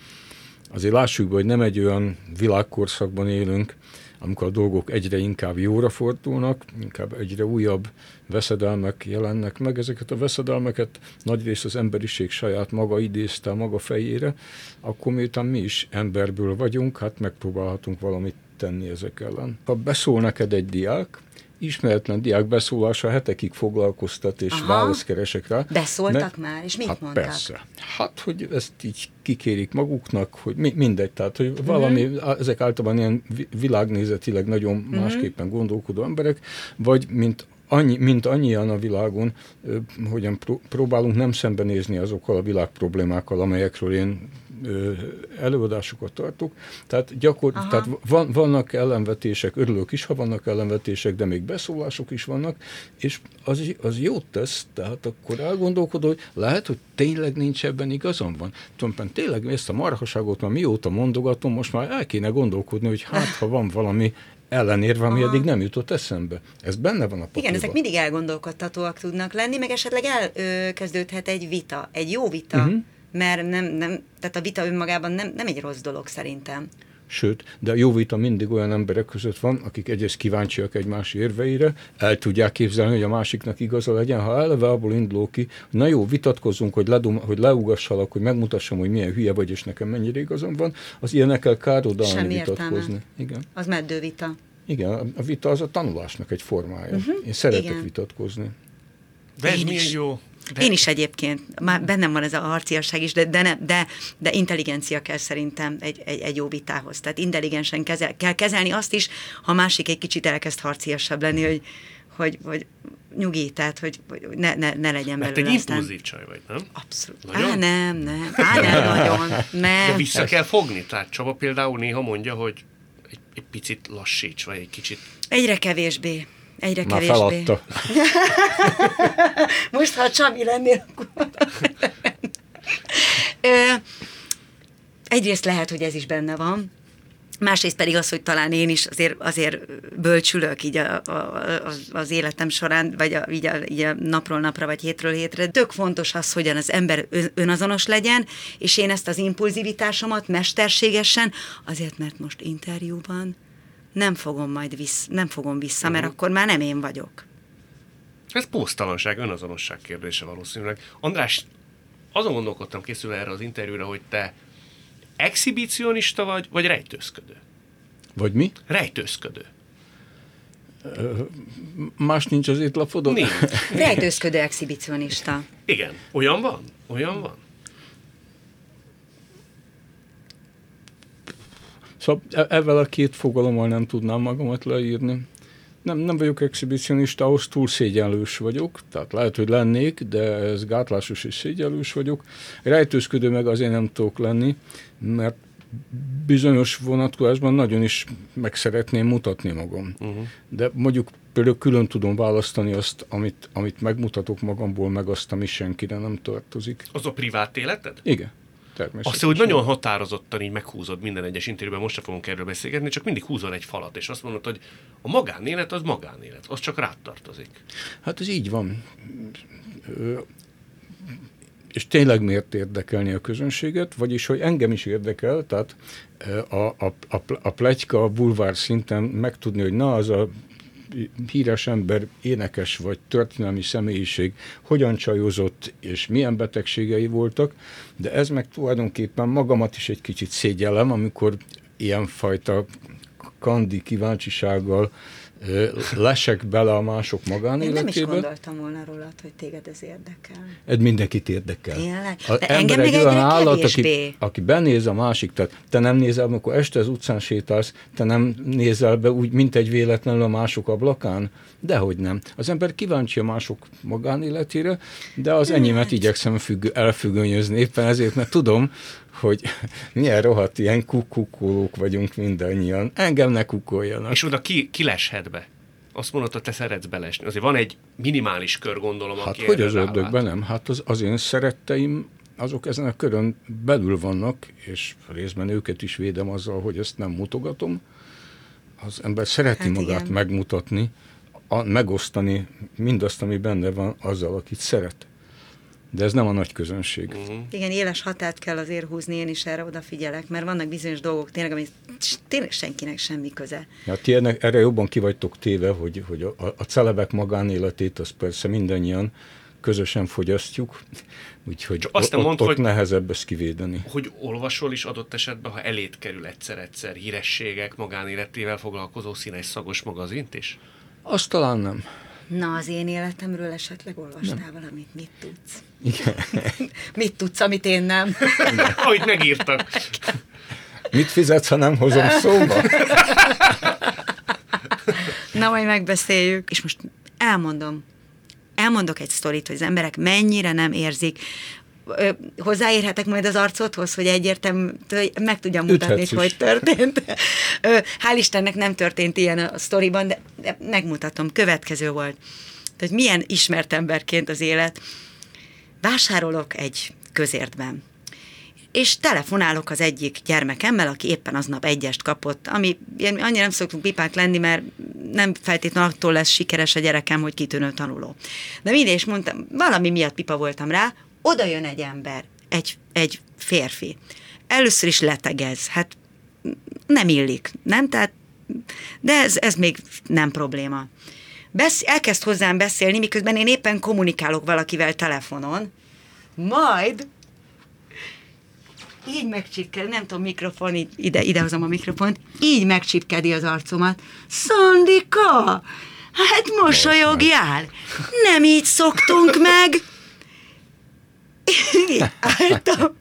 Speaker 2: Azért lássuk be, hogy nem egy olyan világkorszakban élünk, amikor a dolgok egyre inkább jóra fordulnak, inkább egyre újabb veszedelmek jelennek meg. Ezeket a veszedelmeket nagyrészt az emberiség saját maga idézte a maga fejére, akkor miután mi is emberből vagyunk, hát megpróbálhatunk valamit tenni ezek ellen. Ha beszól neked egy diák, ismeretlen diák beszólása hetekig foglalkoztat, és Aha. választ keresek rá.
Speaker 3: Beszóltak mert, már, és mit
Speaker 2: hát
Speaker 3: mondtak?
Speaker 2: Persze. Hát, hogy ezt így kikérik maguknak, hogy mi, mindegy, tehát, hogy uh-huh. valami, ezek általában ilyen világnézetileg nagyon uh-huh. másképpen gondolkodó emberek, vagy mint annyi, mint annyian a világon, hogyan próbálunk nem szembenézni azokkal a világ problémákkal, amelyekről én előadásokat tartok. Tehát, gyakor, tehát van, vannak ellenvetések, örülök is, ha vannak ellenvetések, de még beszólások is vannak, és az, az jót tesz, tehát akkor elgondolkodó, hogy lehet, hogy tényleg nincs ebben igazam van. Tulajdonképpen tényleg ezt a marhaságot már mióta mondogatom, most már el kéne gondolkodni, hogy hát, ha van valami ellenérve, ami Aha. eddig nem jutott eszembe. Ez benne van a papírban.
Speaker 3: Igen, ezek mindig elgondolkodtatóak tudnak lenni, meg esetleg elkezdődhet egy vita, egy jó vita, uh-huh. mert nem, nem, tehát a vita önmagában nem, nem egy rossz dolog szerintem.
Speaker 2: Sőt, de a jó vita mindig olyan emberek között van, akik egyrészt kíváncsiak egymás érveire, el tudják képzelni, hogy a másiknak igaza legyen, ha eleve abból induló ki, na jó, vitatkozunk, hogy, ledum, hogy leugassalak, hogy megmutassam, hogy milyen hülye vagy, és nekem mennyire igazam van, az ilyenekkel károdalni vitatkozni. Értelme.
Speaker 3: Igen. Az meddő vita.
Speaker 2: Igen, a vita az a tanulásnak egy formája. Uh-huh. Én szeretek Igen. vitatkozni.
Speaker 1: De ez milyen jó.
Speaker 3: De... Én is egyébként, már bennem van ez a harciasság is, de, de, ne, de, de intelligencia kell szerintem egy, egy, egy jó vitához. Tehát intelligensen kezel, kell kezelni azt is, ha másik egy kicsit elkezd harciasabb lenni, hogy, hogy, hogy nyugi, tehát hogy, hogy ne, ne, ne legyen
Speaker 1: Mert belőle. Mert egy impulzív csaj vagy, nem?
Speaker 3: Abszolút. Nagyon? Á, nem, nem. Á, nem nagyon. Nem.
Speaker 1: De vissza kell fogni. Tehát Csaba például néha mondja, hogy egy, egy picit lassíts, vagy egy kicsit...
Speaker 3: Egyre kevésbé. Egyre
Speaker 2: Már
Speaker 3: kevésbé.
Speaker 2: feladta.
Speaker 3: Most, ha Csabi lennél, akkor... Egyrészt lehet, hogy ez is benne van, másrészt pedig az, hogy talán én is azért, azért bölcsülök így a, a, az, életem során, vagy a, így, a, így a napról napra, vagy hétről hétre. Tök fontos az, hogy az ember önazonos legyen, és én ezt az impulzivitásomat mesterségesen, azért, mert most interjúban nem fogom majd vissz, nem fogom vissza, mert uh-huh. akkor már nem én vagyok.
Speaker 1: Ez posztalanság, önazonosság kérdése valószínűleg. András, azon gondolkodtam készülve erre az interjúra, hogy te exhibicionista vagy, vagy rejtőzködő?
Speaker 2: Vagy mi?
Speaker 1: Rejtőzködő.
Speaker 2: Más nincs az étlapodon?
Speaker 3: Nincs. Rejtőzködő exhibicionista.
Speaker 1: Igen. Olyan van? Olyan van?
Speaker 2: Szóval ezzel a két fogalommal nem tudnám magamat leírni. Nem, nem vagyok exhibicionista, ahhoz túl szégyenlős vagyok, tehát lehet, hogy lennék, de ez gátlásos és szégyenlős vagyok. Rejtőzködő meg azért nem tudok lenni, mert bizonyos vonatkozásban nagyon is meg szeretném mutatni magam. Uh-huh. De mondjuk például külön tudom választani azt, amit, amit megmutatok magamból, meg azt, ami senkire nem tartozik.
Speaker 1: Az a privát életed?
Speaker 2: Igen.
Speaker 1: Azt, hogy nagyon határozottan így meghúzod minden egyes interjúban, most se fogunk erről beszélgetni, csak mindig húzol egy falat, és azt mondod, hogy a magánélet az magánélet, az csak rád tartozik.
Speaker 2: Hát ez így van. És tényleg miért érdekelni a közönséget, vagyis, hogy engem is érdekel, tehát a, a, a, a pletyka a bulvár szinten megtudni, hogy na, az a híres ember, énekes vagy történelmi személyiség hogyan csajozott, és milyen betegségei voltak, de ez meg tulajdonképpen magamat is egy kicsit szégyellem, amikor ilyenfajta kandi kíváncsisággal lesek bele a mások magánéletébe. Én nem is
Speaker 3: gondoltam volna rólad, hogy téged ez érdekel.
Speaker 2: Ez mindenkit érdekel.
Speaker 3: Tényleg? De engem egy olyan állat,
Speaker 2: aki, aki benéz a másik, tehát te nem nézel, amikor este az utcán sétálsz, te nem nézel be úgy, mint egy véletlenül a mások ablakán? Dehogy nem. Az ember kíváncsi a mások magánéletére, de az enyémet hát. igyekszem függ, elfüggönyözni éppen ezért, mert tudom, hogy milyen rohadt ilyen kukukolók vagyunk mindannyian. Engem ne kukoljanak.
Speaker 1: És oda ki, ki leshet be? Azt mondod, hogy te szeretsz belesni. Azért van egy minimális kör, gondolom,
Speaker 2: Hát hogy az ördögben nem? Hát az, az én szeretteim azok ezen a körön belül vannak, és részben őket is védem azzal, hogy ezt nem mutogatom. Az ember szereti hát magát igen. megmutatni, a, megosztani mindazt, ami benne van azzal, akit szeret. De ez nem a nagy közönség. Uh-huh.
Speaker 3: Igen, éles határt kell azért húzni, én is erre odafigyelek, mert vannak bizonyos dolgok tényleg, ami tényleg senkinek semmi köze.
Speaker 2: Ja, ti ennek, erre jobban kivagytok téve, hogy, hogy a, a celebek magánéletét, az persze mindannyian közösen fogyasztjuk, úgyhogy azt ott, mond, ott hogy, nehezebb ezt kivédeni.
Speaker 1: Hogy olvasol is adott esetben, ha elét kerül egyszer-egyszer hírességek magánéletével foglalkozó színes szagos magazint is?
Speaker 2: Azt talán nem.
Speaker 3: Na, az én életemről esetleg olvastál nem. valamit? Mit tudsz?
Speaker 2: Igen.
Speaker 3: Mit tudsz, amit én nem?
Speaker 1: Ahogy megírtak.
Speaker 2: Mit fizetsz, ha nem hozom szóba?
Speaker 3: Na, majd megbeszéljük. És most elmondom, elmondok egy sztorit, hogy az emberek mennyire nem érzik, hozzáérhetek majd az arcodhoz, hogy egyértelmű, meg tudjam mutatni, hogy hogy történt. Hál' Istennek nem történt ilyen a sztoriban, de, de megmutatom. Következő volt. Tehát milyen ismert emberként az élet. Vásárolok egy közértben és telefonálok az egyik gyermekemmel, aki éppen aznap egyest kapott, ami annyira nem szoktunk pipák lenni, mert nem feltétlenül attól lesz sikeres a gyerekem, hogy kitűnő tanuló. De mindig is mondtam, valami miatt pipa voltam rá, oda jön egy ember, egy, egy férfi. Először is letegez, hát nem illik, nem? Tehát, de ez, ez még nem probléma. Besz, elkezd hozzám beszélni, miközben én éppen kommunikálok valakivel telefonon, majd így megcsipked, nem tudom, mikrofon, így ide, idehozom a mikrofont, így megcsipkedi az arcomat. Szandika, hát mosolyogjál, nem így szoktunk meg. Álltam.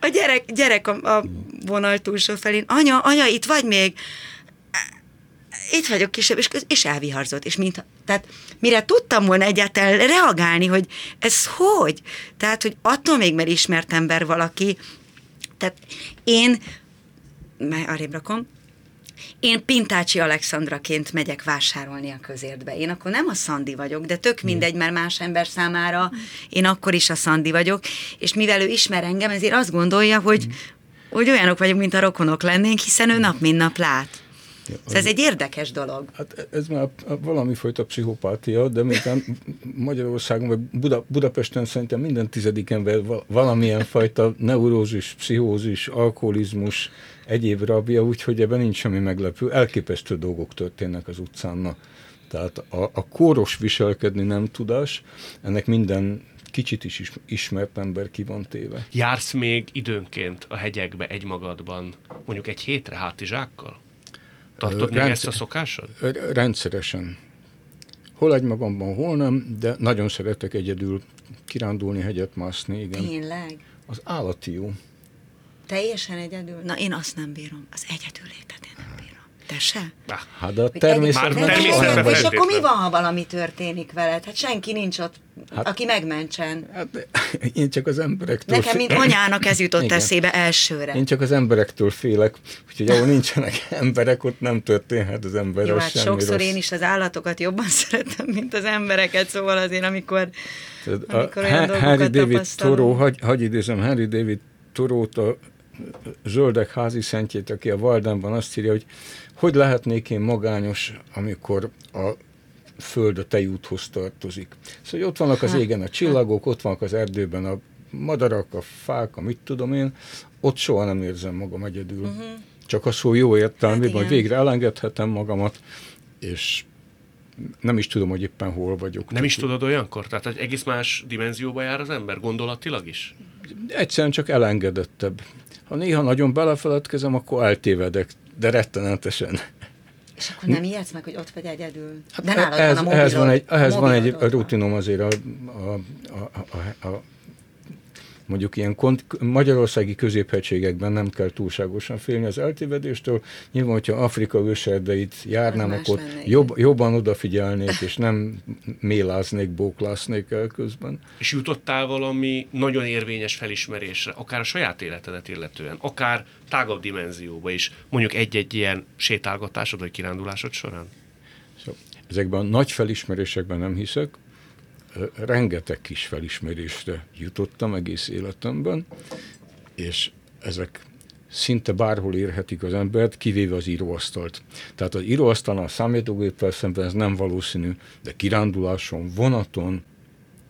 Speaker 3: A gyerek, gyerek a, a vonal túlsó felén, anya, anya, itt vagy még? Itt vagyok kisebb, és, és elviharzott. És mint, tehát mire tudtam volna egyáltalán reagálni, hogy ez hogy? Tehát, hogy attól még, mert ismert ember valaki, tehát én, mert arrébb rakom, én Pintácsi Alexandraként megyek vásárolni a közértbe. Én akkor nem a Szandi vagyok, de tök mindegy, mert más ember számára én akkor is a Szandi vagyok, és mivel ő ismer engem, ezért azt gondolja, hogy, hogy olyanok vagyunk, mint a rokonok lennénk, hiszen ő nap mint nap lát. Ja, szóval ez egy érdekes dolog.
Speaker 2: Hát ez már valami fajta pszichopátia, de még Magyarországon, vagy Buda, Budapesten szerintem minden tizedik ember valamilyen fajta neurózis, pszichózis, alkoholizmus, egyéb rabja, úgyhogy ebben nincs semmi meglepő. Elképesztő dolgok történnek az utcán. Tehát a, a kóros viselkedni nem tudás, ennek minden kicsit is ismert ember ki van téve.
Speaker 1: Jársz még időnként a hegyekbe egymagadban, mondjuk egy hétre hátizsákkal? Tartod még ezt a szokásod?
Speaker 2: Rendszeresen. Hol egy magamban, hol nem, de nagyon szeretek egyedül kirándulni, hegyet mászni, igen.
Speaker 3: Tényleg?
Speaker 2: Az állati jó.
Speaker 3: Teljesen egyedül? Na, én azt nem bírom. Az egyedül létet én nem bírom. Te se?
Speaker 2: Hát a természetben
Speaker 3: természetben És akkor mi van, ha valami történik veled? Hát senki nincs ott, hát, aki megmentsen.
Speaker 2: Hát, én csak az emberektől...
Speaker 3: Nekem, mint anyának ez jutott Igen. eszébe elsőre.
Speaker 2: Én csak az emberektől félek, úgyhogy ahol nincsenek emberek, ott nem történhet az ember
Speaker 3: Jó, hát sokszor rossz. én is az állatokat jobban szeretem, mint az embereket, szóval azért, amikor, amikor olyan
Speaker 2: Harry David Toro, hagy, hagy idézem, Harry David Torót, a zöldek házi szentjét, aki a Valdánban azt írja, hogy hogy lehetnék én magányos, amikor a föld a tejúthoz tartozik. Szóval hogy ott vannak az égen a csillagok, ott vannak az erdőben a madarak, a fák, a mit tudom én, ott soha nem érzem magam egyedül. Uh-huh. Csak a szó jó értelmében, hát hogy végre elengedhetem magamat, és nem is tudom, hogy éppen hol vagyok.
Speaker 1: Nem is tudod olyankor? Tehát egy egész más dimenzióba jár az ember, gondolatilag is?
Speaker 2: Egyszerűen csak elengedettebb. Ha néha nagyon belefeledkezem, akkor eltévedek, de rettenetesen.
Speaker 3: És akkor nem ijedsz meg, hogy ott vagy egyedül?
Speaker 2: Hát de nálad ez, van a ehhez van egy, ehhez van egy rutinom azért a, a, a, a, a mondjuk ilyen kont- magyarországi középhegységekben nem kell túlságosan félni az eltévedéstől. Nyilván, hogyha Afrika őserdeit járnám, akkor jobb, jobban odafigyelnék, és nem méláznék, bóklásznék el közben.
Speaker 1: És jutottál valami nagyon érvényes felismerésre, akár a saját életedet illetően, akár tágabb dimenzióba is, mondjuk egy-egy ilyen sétálgatásod vagy kirándulásod során?
Speaker 2: Szóval ezekben a nagy felismerésekben nem hiszek, rengeteg kis felismerésre jutottam egész életemben, és ezek szinte bárhol érhetik az embert, kivéve az íróasztalt. Tehát az íróasztalon a számítógéppel szemben ez nem valószínű, de kiránduláson, vonaton,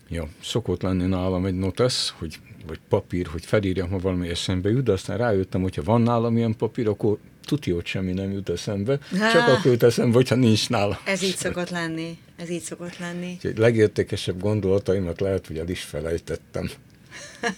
Speaker 2: ja, szokott lenni nálam egy notesz, hogy, vagy papír, hogy felírjam, ha valami eszembe jut, de aztán rájöttem, hogyha van nálam ilyen papír, akkor hogy semmi nem jut eszembe, Há. csak akkor jut eszembe, hogyha nincs nála.
Speaker 3: Ez így szokott lenni. Ez így szokott lenni.
Speaker 2: Úgyhogy legértékesebb gondolataimat lehet, hogy el is felejtettem.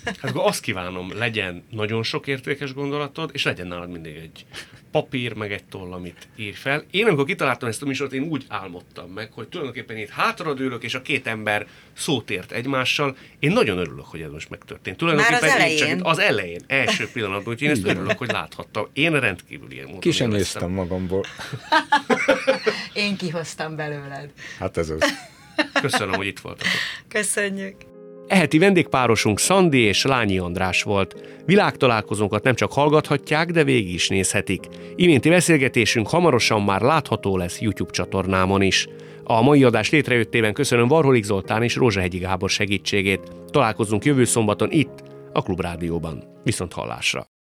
Speaker 1: Hát akkor azt kívánom, legyen nagyon sok értékes gondolatod, és legyen nálad mindig egy papír, meg egy toll, amit ír fel. Én amikor kitaláltam ezt a műsort, én úgy álmodtam meg, hogy tulajdonképpen itt hátradőlök, és a két ember szót ért egymással. Én nagyon örülök, hogy ez most megtörtént.
Speaker 3: Tulajdonképpen Már az elején? Csak
Speaker 1: az elején, első pillanatban, úgyhogy én ezt örülök, hogy láthattam. Én rendkívül ilyen módon
Speaker 2: Ki sem néztem magamból.
Speaker 3: én kihoztam belőled.
Speaker 2: Hát ez az.
Speaker 1: Köszönöm, hogy itt voltatok.
Speaker 3: Köszönjük.
Speaker 1: Eheti vendégpárosunk Szandi és Lányi András volt. Világtalálkozónkat nem csak hallgathatják, de végig is nézhetik. Iménti beszélgetésünk hamarosan már látható lesz YouTube csatornámon is. A mai adás létrejöttében köszönöm Varholik Zoltán és Rózsahegyi Gábor segítségét. Találkozunk jövő szombaton itt, a Klubrádióban. Viszont hallásra!